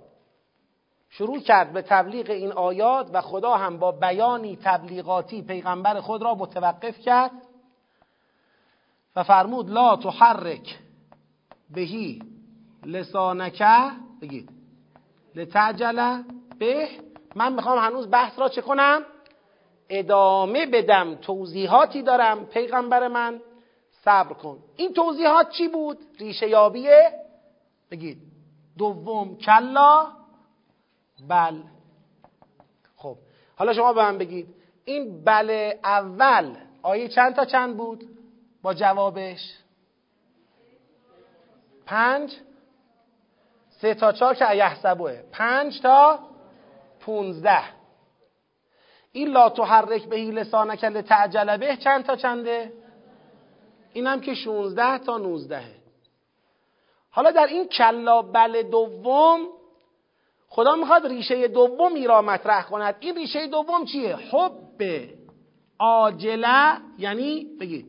شروع کرد به تبلیغ این آیات و خدا هم با بیانی تبلیغاتی پیغمبر خود را متوقف کرد و فرمود لا تحرک بهی لسانکه بگید. لتعجل به من می‌خوام هنوز بحث را چه کنم؟ ادامه بدم. توضیحاتی دارم. پیغمبر من صبر کن. این توضیحات چی بود؟ ریشه یابیه؟ بگید. دوم کلا؟ بل. خب. حالا شما به من بگید. این بل اول آیه چند تا چند بود؟ با جوابش؟ پنج؟ سه تا چهار که ایحسبوه. پنج تا پونزده. این لا به لسانک لتعجل به چند تا چنده؟ اینم که 16 تا 19 حالا در این کلا بل دوم خدا می‌خواد ریشه دومی را مطرح کند. این ریشه دوم چیه؟ حب عاجله یعنی بگید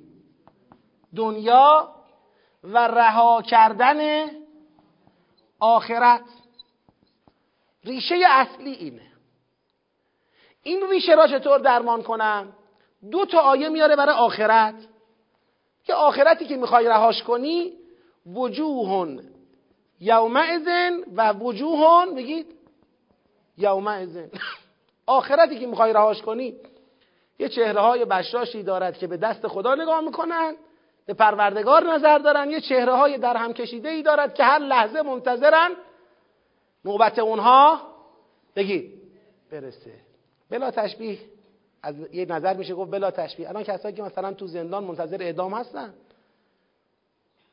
دنیا و رها کردن آخرت. ریشه اصلی اینه. این ریشه را چطور درمان کنم؟ دو تا آیه میاره برای آخرت. که آخرتی که می‌خوای رهاش کنی وجوه یومئذ و وجوه بگید یومئذ آخرتی که می‌خوای رهاش کنی یه چهره های بشاشی دارد که به دست خدا نگاه می‌کنن. به پروردگار نظر دارن یه چهره های در هم کشیده ای دارد که هر لحظه منتظرن نوبت اونها بگید برسه. بلا تشبیه از یه نظر میشه گفت بلا تشبیه. الان کسایی که مثلا تو زندان منتظر اعدام هستن.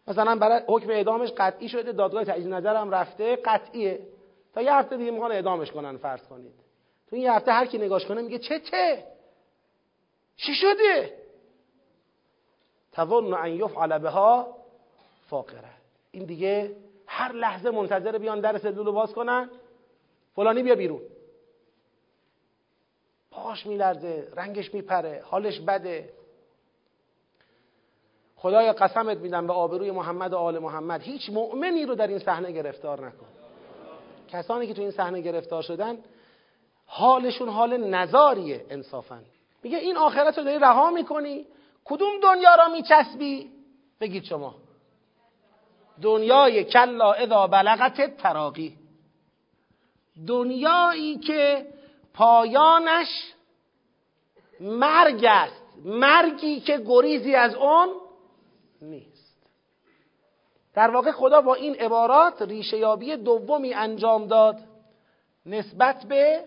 مثلا برای حکم اعدامش قطعی شده دادگاه تجدید نظرم رفته قطعیه. تا یه هفته دیگه می‌خوان اعدامش کنن فرض کنید. تو این یه هفته هر کی نگاش کنه میگه چه چه؟ چی شده؟ تظن ان یفعل بها فاقره. این دیگه هر لحظه منتظر بیان در سلول رو باز کنن. فلانی بیا بیرون. پاش میلرزه رنگش میپره حالش بده. خدایا قسمت میدم به آبروی محمد و آل محمد. هیچ مؤمنی رو در این صحنه گرفتار نکن. کسانی که تو این صحنه گرفتار شدن حالشون حال نزاریه انصافا. میگه این آخرت رو داری رها می‌کنی. کدوم دنیا را میچسبی؟ بگید شما. دنیای کلا اذا بلغت تراقی دنیایی که پایانش مرگ است. مرگی که گریزی از اون نیست. در واقع خدا با این عبارات ریشه دومی انجام داد نسبت به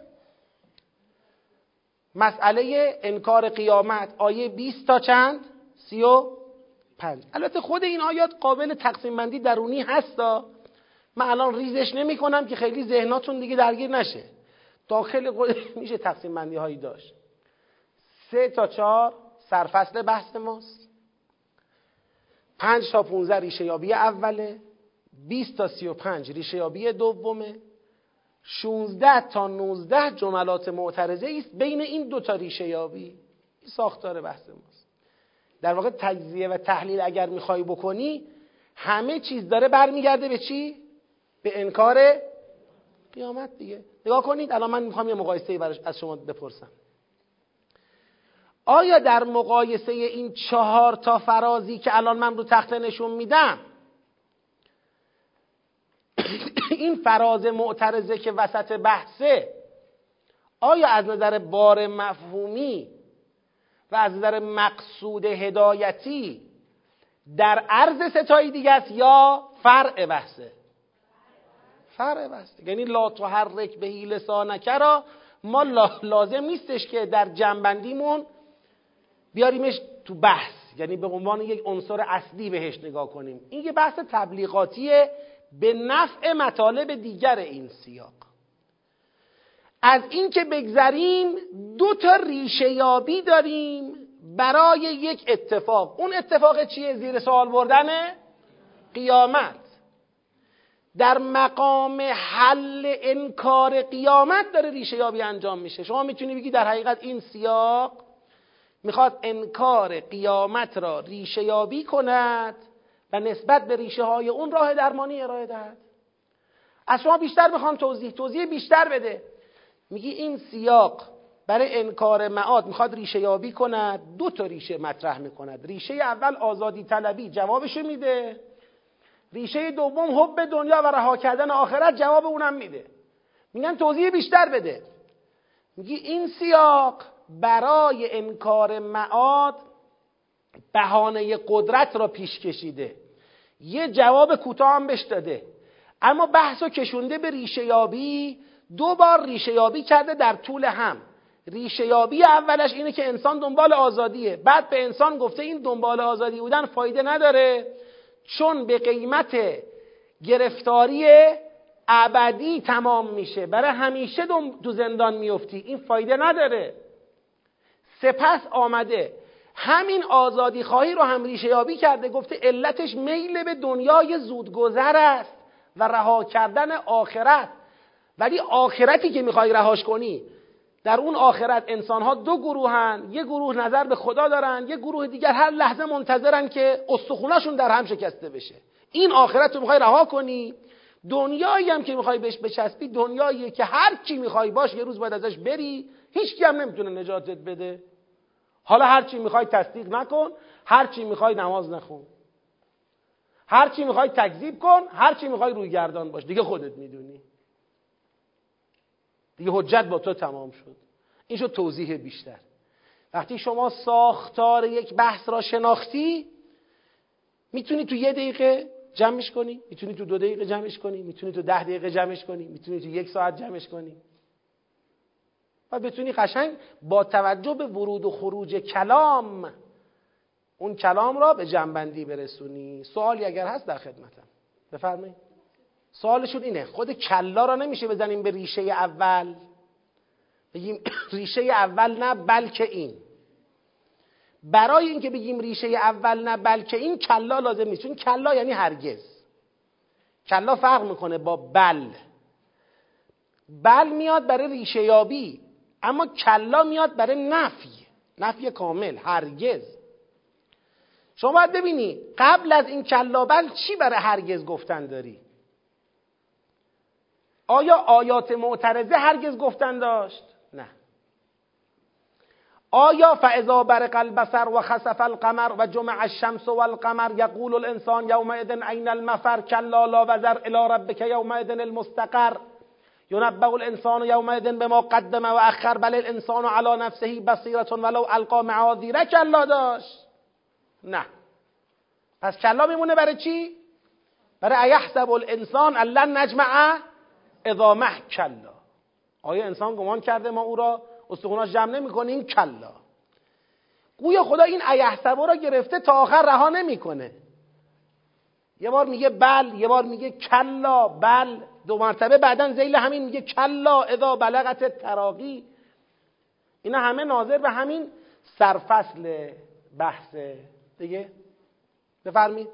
مسئله انکار قیامت آیه 20 تا چند؟ 35 البته خود این آیات قابل تقسیم بندی درونی هستا من الان ریزش نمی کنم که خیلی ذهناتون دیگه درگیر نشه. داخل خود میشه تقسیم بندی هایی داشت. سه تا چهار سرفصل بحث ماست. پنج تا پونزه ریشه یابی اوله. 20 تا سی و پنج ریشه یابی دومه. 16 تا 19 جملات معترضه است بین این دو تا ریشه یابی. ساختار بحث ماست. در واقع تجزیه و تحلیل اگر می‌خوای بکنی همه چیز داره برمیگرده به چی؟ به انکار قیامت دیگه. نگاه کنید الان من می‌خوام یه مقایسه براش از شما بپرسم. آیا در مقایسه این چهار تا فرازی که الان من رو تخته نشون میدم این فراز معترضه که وسط بحثه آیا از نظر بار مفهومی و از نظر مقصود هدایتی در عرض ستایی دیگه است یا فرع بحثه؟ فرع بحثه. یعنی لا تحرک به لسانک را ما لازم نیستش که در جنبندیمون بیاریمش تو بحث. یعنی به عنوان یک عنصر اصلی بهش نگاه کنیم. این یه بحث تبلیغاتیه به نفع مطالب دیگر این سیاق. از اینکه بگذریم دو تا ریشه یابی داریم برای یک اتفاق. اون اتفاق چیه؟ زیر سوال بردن قیامت. در مقام حل انکار قیامت داره ریشه یابی انجام میشه. شما می‌تونی بگی در حقیقت این سیاق می‌خواد انکار قیامت را ریشه یابی کند نسبت به ریشه های اون راه درمانی ارائه دهد. از شما بیشتر می‌خوام توضیح توضیح بیشتر بده. میگی این سیاق برای انکار معاد می‌خواد ریشه یابی کند دو تا ریشه مطرح می‌کند. ریشه اول آزادی طلبی جوابشو میده. ریشه دوم حب دنیا و رها کردن آخرت جواب اونم میده. میگن توضیح بیشتر بده. میگی این سیاق برای انکار معاد بهانه قدرت را پیش کشیده. یه جواب کوتاه هم بهش داده. اما بحث و کشونده به ریشه یابی دو بار ریشه یابی کرده در طول هم. ریشه یابی اولش اینه که انسان دنبال آزادیه. بعد به انسان گفته این دنبال آزادی بودن فایده نداره چون به قیمت گرفتاری ابدی تمام میشه. برای همیشه تو زندان میفتی. این فایده نداره. سپس آمده همین آزادی خواهی رو هم ریشه یابی کرده گفته علتش میل به دنیای زودگذر است و رها کردن آخرت. ولی آخرتی که می‌خوای رهاش کنی در اون آخرت انسان ها دو گروهن یه گروه نظر به خدا دارن یه گروه دیگر هر لحظه منتظرن که استخوناشون در هم شکسته بشه. این آخرت رو می‌خوای رها کنی. دنیایی هم که می‌خوای بهش بچسبی دنیایی که هر کی می‌خوای باش یه روز باید ازش بری هیچ هم نمی‌تونه نجاتت بده. حالا هر چی می‌خوای تصدیق نکن هر چی می‌خوای نماز نخون. هر چی می‌خوای تکذیب کن هر چی می‌خوای روی گردان باش. دیگه خودت می‌دونی. دیگه حجت با تو تمام شد. این شد توضیح بیشتر. وقتی شما ساختار یک بحث را شناختی می‌تونی تو یه دقیقه جمعش کنی می‌تونی تو دو دقیقه جمعش کنی می‌تونی تو ده دقیقه جمعش کنی می‌تونی تو یک ساعت جمعش کنی. بتونی قشنگ با توجه به ورود و خروج کلام اون کلام را به جنبندی برسونی. سوالی اگر هست در خدمتم. بفرمایید. سوالشون اینه خود کلا را نمیشه بزنیم به ریشه اول؟ بگیم ریشه اول نه بلکه این. برای اینکه بگیم ریشه اول نه بلکه این کلا لازم نیست. چون کلا یعنی هرگز. کلا فرق می‌کنه با بل. بل میاد برای ریشه یابی اما کلا میاد برای نفی نفی کامل هرگز. شما باید ببینی قبل از این کلا بل چی برای هرگز گفتن داری؟ آیا آیات معترضه هرگز گفتن داشت؟ نه. آیا فاذا برق البصر و خسف القمر و جمع الشمس والقمر یقول الانسان یومئذ عین المفر؟ کلا لا وزر الى ربک یومئذ المستقر. ينبأ الانسان یومئذ بما قدم و اخر بل الانسان على نفسه بصیرة ولو القا معاذیره کلا داشت. نه. پس کلا میمونه برای چی؟ برای ایحسب الانسان لن نجمع ادامه کلا آیا انسان گمان کرده ما او را استخوناش جمع نمی‌کنیم؟ کلا گویا خدا این ایحسبه را گرفته تا آخر رها نمی‌کنه. یه بار میگه بل یه بار میگه کلا بل. دو مرتبه بعدا زیل همین میگه کلا اذا بلغت تراقی اینا همه ناظر به همین سرفصل بحث. دیگه بفرمید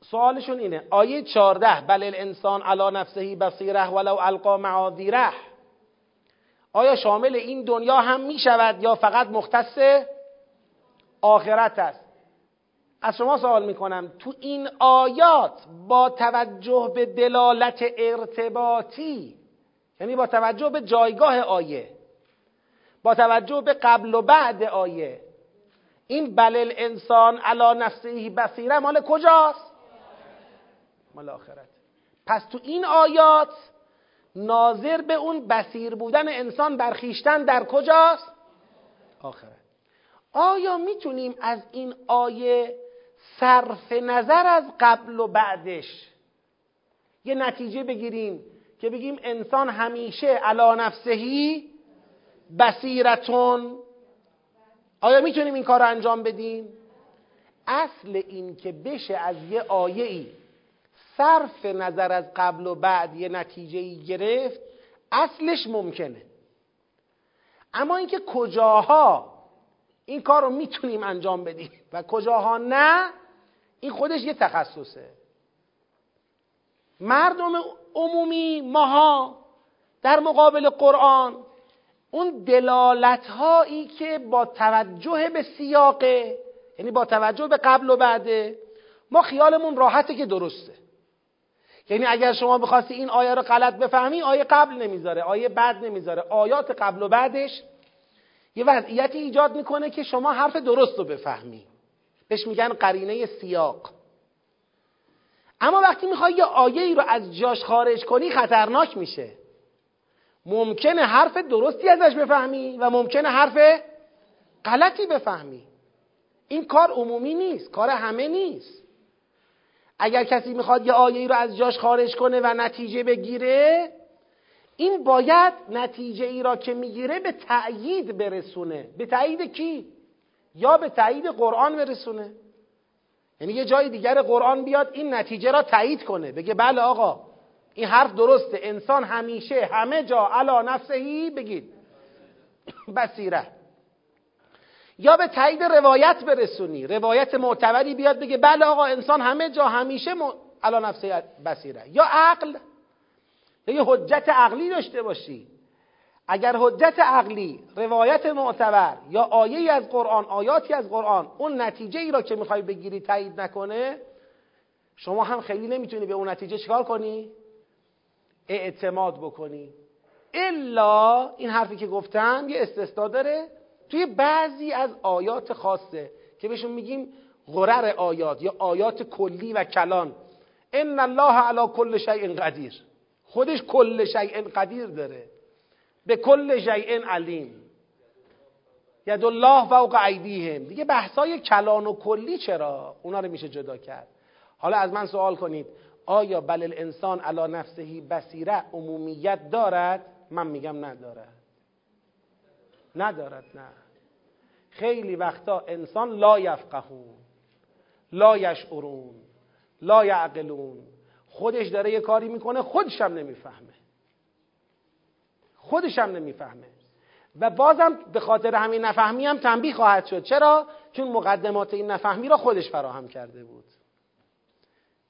سوالشون اینه. آیه 14 بل الانسان علی نفسه بصیره ولو القا معاذیره. آیا شامل این دنیا هم می شود یا فقط مختص آخرت است؟ از شما سوال می کنم تو این آیات با توجه به دلالت ارتباطی یعنی با توجه به جایگاه آیه با توجه به قبل و بعد آیه این بل انسان علا نفسه بصیره مال کجاست؟ مال آخرت. پس تو این آیات ناظر به اون بسیر بودن انسان برخیشتن در کجاست؟ آخرت. آیا می‌تونیم از این آیه صرف نظر از قبل و بعدش. یه نتیجه بگیریم که بگیم انسان همیشه علا نفسهی بصیرتون. آیا می‌تونیم این کار انجام بدیم؟ اصل این که بشه از یه آیه ای صرف نظر از قبل و بعد یه نتیجه ای گرفت اصلش ممکنه. اما اینکه کجاها این کار رو می‌تونیم انجام بدیم. و کجاها نه این خودش یه تخصصه. مردم عمومی ماها در مقابل قرآن اون دلالت هایی که با توجه به سیاقه یعنی با توجه به قبل و بعده ما خیالمون راحته که درسته. یعنی اگر شما بخواستی این آیه رو غلط بفهمی آیه قبل نمی‌ذاره آیه بعد نمی‌ذاره. آیات قبل و بعدش یه وضعیتی ایجاد می‌کنه که شما حرف درست رو بفهمی. بهش میگن قرینه سیاق. اما وقتی می‌خوای یه آیه ای رو از جاش خارج کنی خطرناک میشه. ممکنه حرف درستی ازش بفهمی و ممکنه حرف غلطی بفهمی. این کار عمومی نیست کار همه نیست. اگر کسی می‌خواد یه آیه ای رو از جاش خارج کنه و نتیجه بگیره این باید نتیجه ای را که می‌گیره به تأیید برسونه. به تأیید کی؟ یا به تأیید قرآن برسونه. یعنی یه جای دیگر قرآن بیاد این نتیجه را تایید کنه. بگه بله آقا این حرف درسته. انسان همیشه همه جا علا نفسهی بگید. بسیره یا به تایید روایت برسونی. روایت معتبری بیاد بگه بله آقا انسان همه جا همیشه م... علا نفسه بسیره یا عقل. یا یه حجت عقلی داشته باشی. اگر حجت عقلی روایت معتبر یا آیه از قرآن آیاتی از قرآن اون نتیجه ای را که می‌خوای بگیری تایید نکنه شما هم خیلی نمی‌تونی به اون نتیجه چکار کنی؟ اعتماد بکنی. الا این حرفی که گفتم یه استثنا داره توی بعضی از آیات خاصه که بهشون میگیم غرر آیات یا آیات کلی و کلان. ان الله علی کل شیء قدیر. خودش کل شیء قدیر داره. به کل شیء علیم. ید الله فوق ایدیهم. دیگه بحثای کلان و کلی چرا؟ اونا رو میشه جدا کرد. حالا از من سوال کنید. آیا بل الانسان علی نفسهی بصیره عمومیت دارد؟ من میگم ندارد. ندارد نه. خیلی وقتا انسان لا یفقهون لا یشعرون لا یعقلون. خودش داره یه کاری می‌کنه خودش هم نمی‌فهمه. خودش هم نمی‌فهمه. و بازم به خاطر همین نفهمی هم تنبیه خواهد شد. چرا؟ چون مقدمات این نفهمی را خودش فراهم کرده بود.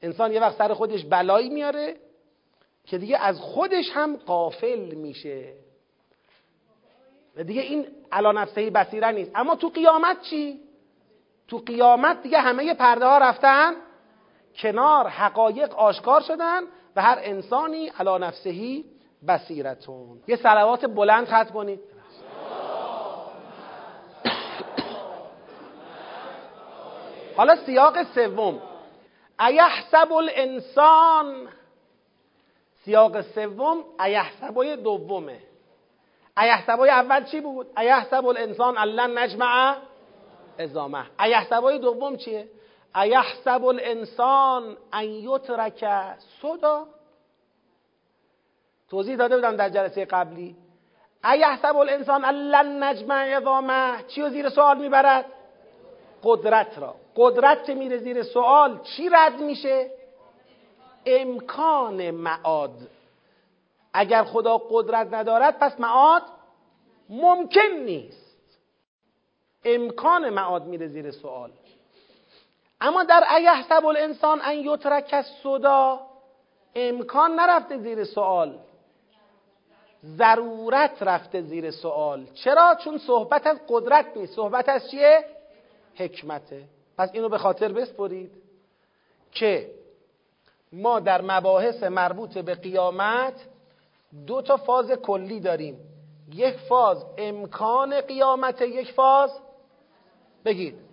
انسان یه وقت سر خودش بلایی میاره که دیگه از خودش هم قافل میشه. و دیگه این علا نفسه بسیره نیست. اما تو قیامت چی؟ تو قیامت دیگه همه پرده ها رفتن؟ کنار حقایق آشکار شدن و هر انسانی علا نفسهی بسیرتون یه سلوات بلند خط کنید. حالا سیاق سوم. ایحسب الانسان. سیاق سوم ایحسبای دومه. ایحسبای اول چی بود؟ ایحسب الانسان الان نجمع ازامه ایحسبای دوم چیه؟ ایحسب الانسان ان یترک صدا توضیح داده بودم در جلسه قبلی. ایحسب الانسان الان نجمع ازامه چی رو زیر سوال می‌برد؟ قدرت را. قدرت که میره زیر سوال؟ چی رد میشه؟ امکان معاد. اگر خدا قدرت ندارد پس معاد ممکن نیست. امکان معاد میره زیر سوال. اما در ایحسب الانسان ان یترک صدا امکان نرفته زیر سوال ضرورت رفته زیر سوال چرا؟ چون صحبت از قدرت نیست. صحبت از چیه؟ حکمته. پس اینو به خاطر بسپرید که ما در مباحث مربوط به قیامت دو تا فاز کلی داریم. یک فاز امکان قیامت یک فاز بگید.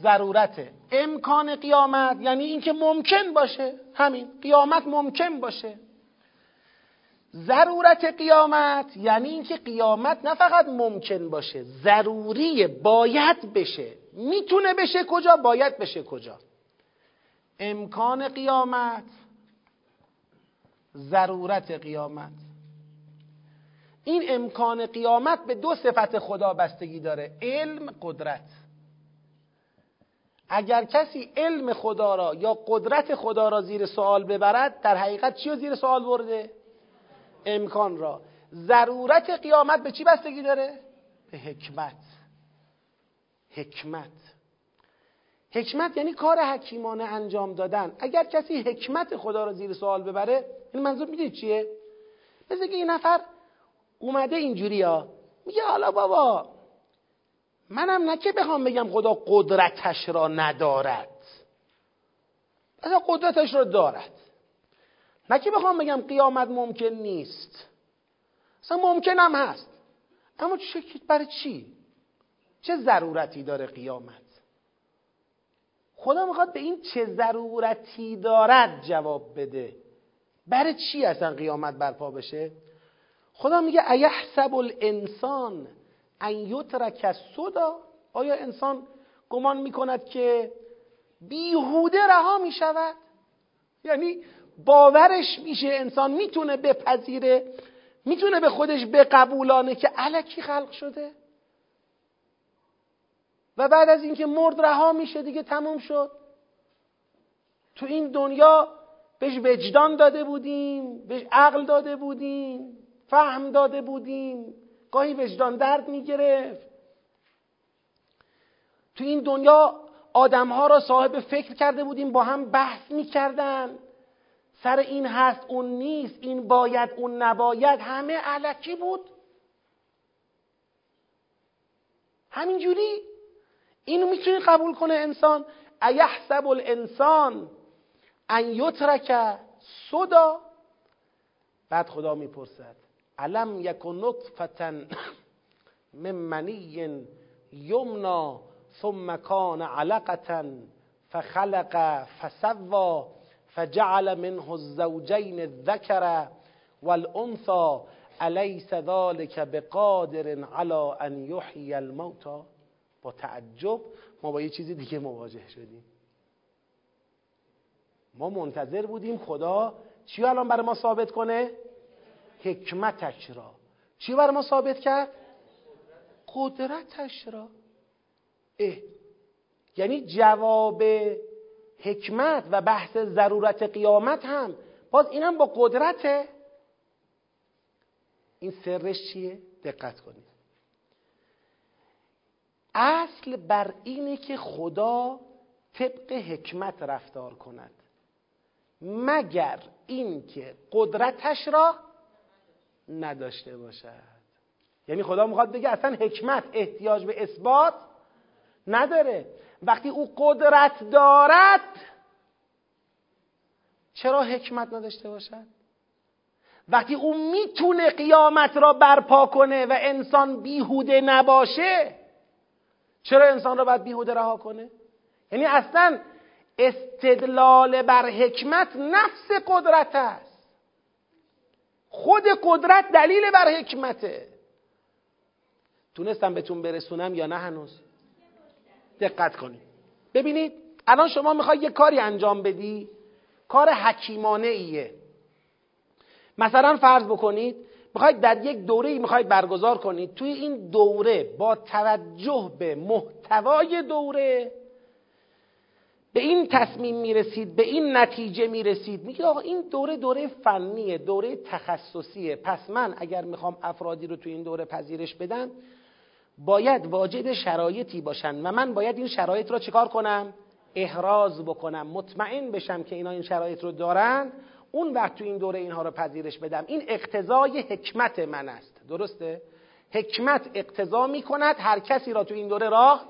ضرورته. امکان قیامت یعنی اینکه ممکن باشه. همین قیامت ممکن باشه. ضرورت قیامت یعنی اینکه قیامت نه فقط ممکن باشه ضروری باید بشه. می‌تونه بشه کجا؟ باید بشه کجا؟ امکان قیامت ضرورت قیامت. این امکان قیامت به دو صفت خدا بستگی داره علم قدرت. اگر کسی علم خدا را یا قدرت خدا را زیر سوال ببرد در حقیقت چی رو زیر سوال برده؟ امکان را ضرورت قیامت به چی بستگی داره؟ به حکمت حکمت حکمت یعنی کار حکیمانه انجام دادن اگر کسی حکمت خدا را زیر سوال ببره این منظور می‌دید چیه؟ مثل که این نفر اومده اینجوری ها میگه حالا بابا منم نه که بخوام بگم خدا قدرتش را ندارد. اصلا قدرتش را دارد. نه که بخوام بگم قیامت ممکن نیست. اصلا ممکن هم هست. اما چه برای چی؟ چه ضرورتی داره قیامت؟ خدا می‌خواد به این چه ضرورتی دارد جواب بده. برای چی اصلا قیامت برپا بشه؟ خدا میگه ایحسب الانسان ان یترک صدا آیا انسان گمان می‌کند که بیهوده رها می‌شود؟ یعنی باورش میشه انسان می‌تونه بپذیره می‌تونه به خودش بقبولانه که علکی خلق شده؟ و بعد از اینکه مرد رها میشه دیگه تموم شد. تو این دنیا بهش وجدان داده بودیم بهش عقل داده بودیم فهم داده بودیم. گاهی وجدان درد می‌گرفت. تو این دنیا آدمها را صاحب فکر کرده بودیم با هم بحث می‌کردن. سر این هست اون نیست این باید اون نباید همه علکی بود. همینجوری اینو می‌تونی قبول کنه انسان. ایحسب الانسان ان یترک صدا. بعد خدا می‌پرسد. علم یک نطفتا من منی یمنا ثم کان علقتا فخلق فسوا فجعل منه الزوجین الذکر والانثى الیس ذلك بقادر على ان یحیی الموتى؟ با تعجب ما با یه چیزی دیگه مواجه شدیم. ما منتظر بودیم خدا چی الان برای ما ثابت کنه؟ حکمتش را. چی برای ما ثابت کرد؟ قدرتش را. اه. یعنی جواب حکمت و بحث ضرورت قیامت هم. باز اینم با قدرته. این سرش چیه؟ دقت کنید. اصل بر اینه که خدا طبق حکمت رفتار کند. مگر اینکه قدرتش را نداشته باشد. یعنی خدا می‌خواد بگه اصلا حکمت احتیاج به اثبات نداره. وقتی او قدرت دارد چرا حکمت نداشته باشد؟ وقتی او می‌تونه قیامت را برپا کنه و انسان بیهوده نباشه چرا انسان را باید بیهوده رها کنه؟ یعنی اصلا استدلال بر حکمت نفس قدرت است. خود قدرت دلیل بر حکمته. تونستم بهتون برسونم یا نه هنوز؟ دقت کنید. ببینید الان شما می‌خوای یه کاری انجام بدی؟ کار حکیمانه ایه مثلا فرض بکنید می‌خواید در یک دوره ای می‌خواید برگزار کنید. توی این دوره با توجه به محتوای دوره به این تصمیم می‌رسید به این نتیجه می‌رسید. میگه آقا این دوره دوره فنیه دوره تخصصیه. پس من اگر می‌خوام افرادی رو توی این دوره پذیرش بدم باید واجد شرایطی باشن و من باید این شرایط را چیکار کنم؟ احراز بکنم مطمئن بشم که اینا این شرایط رو دارن. اون وقت تو این دوره اینها رو پذیرش بدم. این اقتضای حکمت من است. درسته؟ حکمت اقتضا می کند هر کسی را تو این دوره راه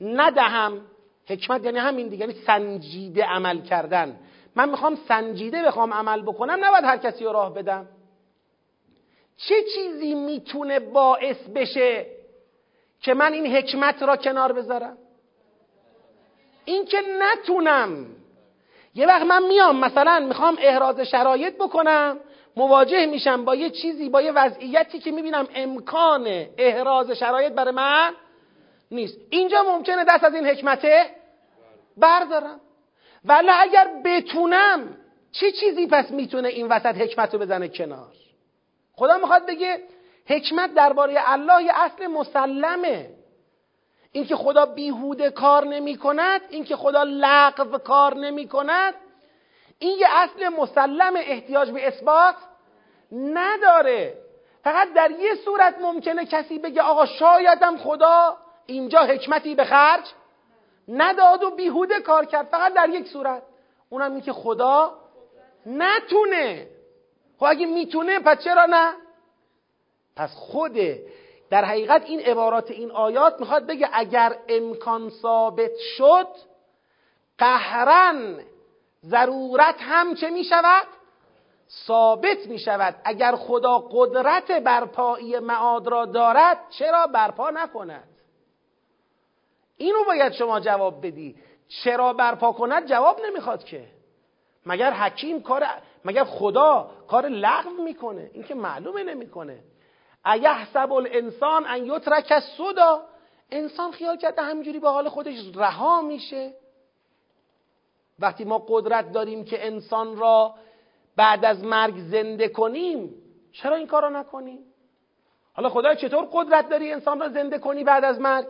ندهم. حکمت یعنی همین دیگه یعنی سنجیده عمل کردن. من می‌خوام سنجیده بخوام عمل بکنم نباید هر کسی رو راه بدم. چه چیزی می‌تونه باعث بشه که من این حکمت را کنار بذارم؟ این که نتونم. یه وقت من میام مثلا می‌خوام احراز شرایط بکنم مواجه میشم با یه چیزی با یه وضعیتی که می‌بینم امکان احراز شرایط برای من نیست. اینجا ممکنه دست از این حکمته بردارم. ولی اگر بتونم چه چیزی پس می‌تونه این وسط حکمت رو بزنه کنار؟ خدا می‌خواد بگه حکمت درباره الله یه اصل مسلمه. اینکه خدا بیهوده کار نمی کند اینکه خدا لغو کار نمی کند این یه اصل مسلم احتیاج به اثبات نداره. فقط در یه صورت ممکنه کسی بگه آقا شایدم خدا اینجا حکمتی به خرج نداد و بیهوده کار کرد فقط در یک صورت. اونم این که خدا نتونه. خب اگه می‌تونه پس چرا نه؟ پس خود در حقیقت این عبارات این آیات می‌خواد بگه اگر امکان ثابت شد قهرن ضرورت هم چه می‌شود؟ ثابت می شود اگر خدا قدرت برپایی معاد را دارد چرا برپا نکند؟ اینو باید شما جواب بدی. چرا برپا کند؟ جواب نمی‌خواد که. مگر حکیم کار مگر خدا کار لغو می‌کنه؟ این که معلومه نمی‌کنه. ایحسب الانسان ان یترک سودا انسان خیال کرده همینجوری به حال خودش رها میشه. وقتی ما قدرت داریم که انسان را بعد از مرگ زنده کنیم چرا این کار را نکنیم؟ حالا خدا چطور قدرت داری انسان را زنده کنی بعد از مرگ؟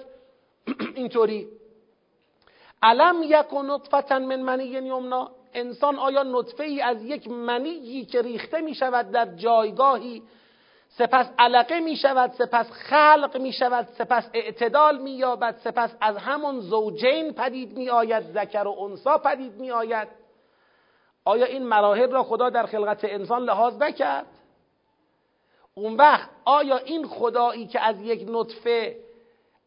اینطوری. علم یک نطفتا من منی یمنا انسان آیا نطفه ای از یک منیی که ریخته می شود در جایگاهی؟ سپس علقه می شود سپس خلق می شود سپس اعتدال می یابد سپس از همون زوجین پدید می آید ذکر و انسا پدید می آید آیا این مراحل را خدا در خلقت انسان لحاظ نکرد؟ اون وقت آیا این خدایی که از یک نطفه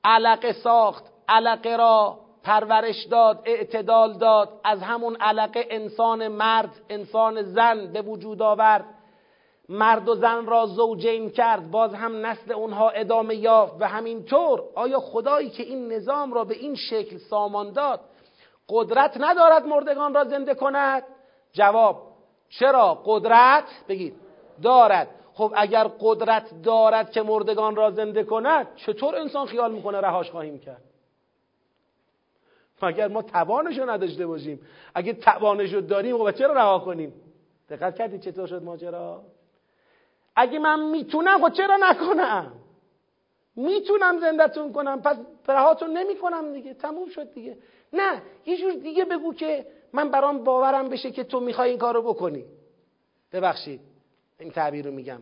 علقه ساخت علقه را پرورش داد اعتدال داد از همون علقه انسان مرد انسان زن به وجود آورد. مرد و زن را زوجین کرد باز هم نسل اونها ادامه یافت و همینطور. آیا خدایی که این نظام را به این شکل سامان داد قدرت ندارد مردگان را زنده کند؟ جواب چرا قدرت؟ بگید. دارد. خب اگر قدرت دارد که مردگان را زنده کند چطور انسان خیال می‌کنه رهاش خواهیم کرد؟ اگر ما توانش رو نداشته باشیم؟ اگه توانش رو داریم خب چرا رها کنیم؟ دقت کردید چطور شد ماجرا؟ اگه من می‌تونم خب چرا نکنم؟ می‌تونم زندهتون کنم پس رهاتون نمی‌کنم دیگه تموم شد دیگه. نه یه جور دیگه بگو که من برام باورم بشه که تو می‌خوای این کارو بکنی. ببخشید. این تعبیر رو میگم.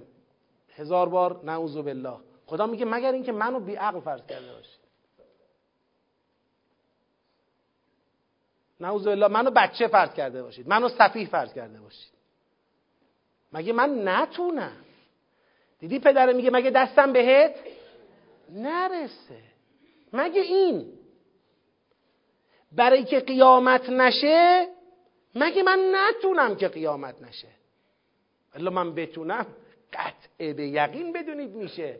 هزار بار نعوذ بالله. خدا میگه مگر اینکه منو بی عقل فرض کرده باشی. نعوذ بالله منو بچه فرض کرده باشید. منو سفیه فرض کرده باشید. مگه من نتونم؟ دیدی پدره میگه مگه دستم بهت نرسه؟ مگه این؟ برای که قیامت نشه مگه من نتونم که قیامت نشه؟ الا من بتونم قطعه به یقین بدونید میشه.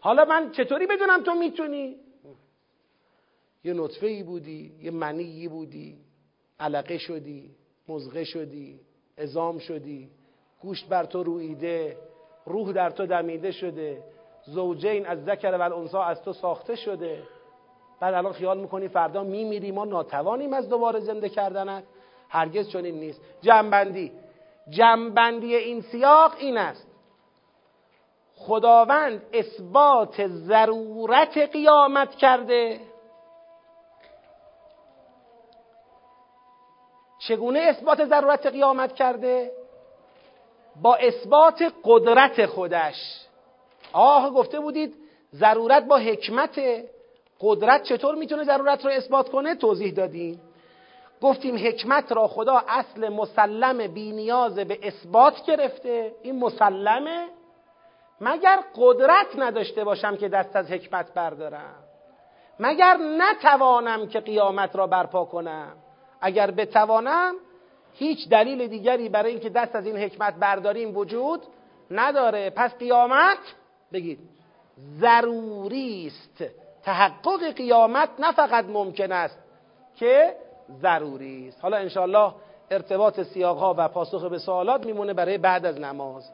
حالا من چطوری بدونم تو می‌تونی؟ یه نطفه ای بودی یه منی بودی علقه شدی مزغه شدی ازام شدی گوشت بر تو رویده روح در تو دمیده شده زوجین از ذکر و الانسا از تو ساخته شده. بعد الان خیال می‌کنی فردا میمیری ما ناتوانیم از دوباره زنده کردنت. هرگز چنین نیست. جنبندی جنبندی این سیاق این است. خداوند اثبات ضرورت قیامت کرده. چگونه اثبات ضرورت قیامت کرده؟ با اثبات قدرت خودش. آه گفته بودید ضرورت با حکمت. قدرت چطور می‌تونه ضرورت رو اثبات کنه؟ توضیح دادیم گفتیم حکمت را خدا اصل مسلم بی نیاز به اثبات گرفته. این مسلمه؟ مگر قدرت نداشته باشم که دست از حکمت بردارم؟ مگر نتوانم که قیامت را برپا کنم؟ اگر بتوانم هیچ دلیل دیگری برای اینکه دست از این حکمت برداریم وجود نداره. پس قیامت بگید ضروری است. تحقق قیامت نه فقط ممکن است که ضروری است. حالا انشاءالله ارتباط سیاق ها و پاسخ به سوالات میمونه برای بعد از نماز.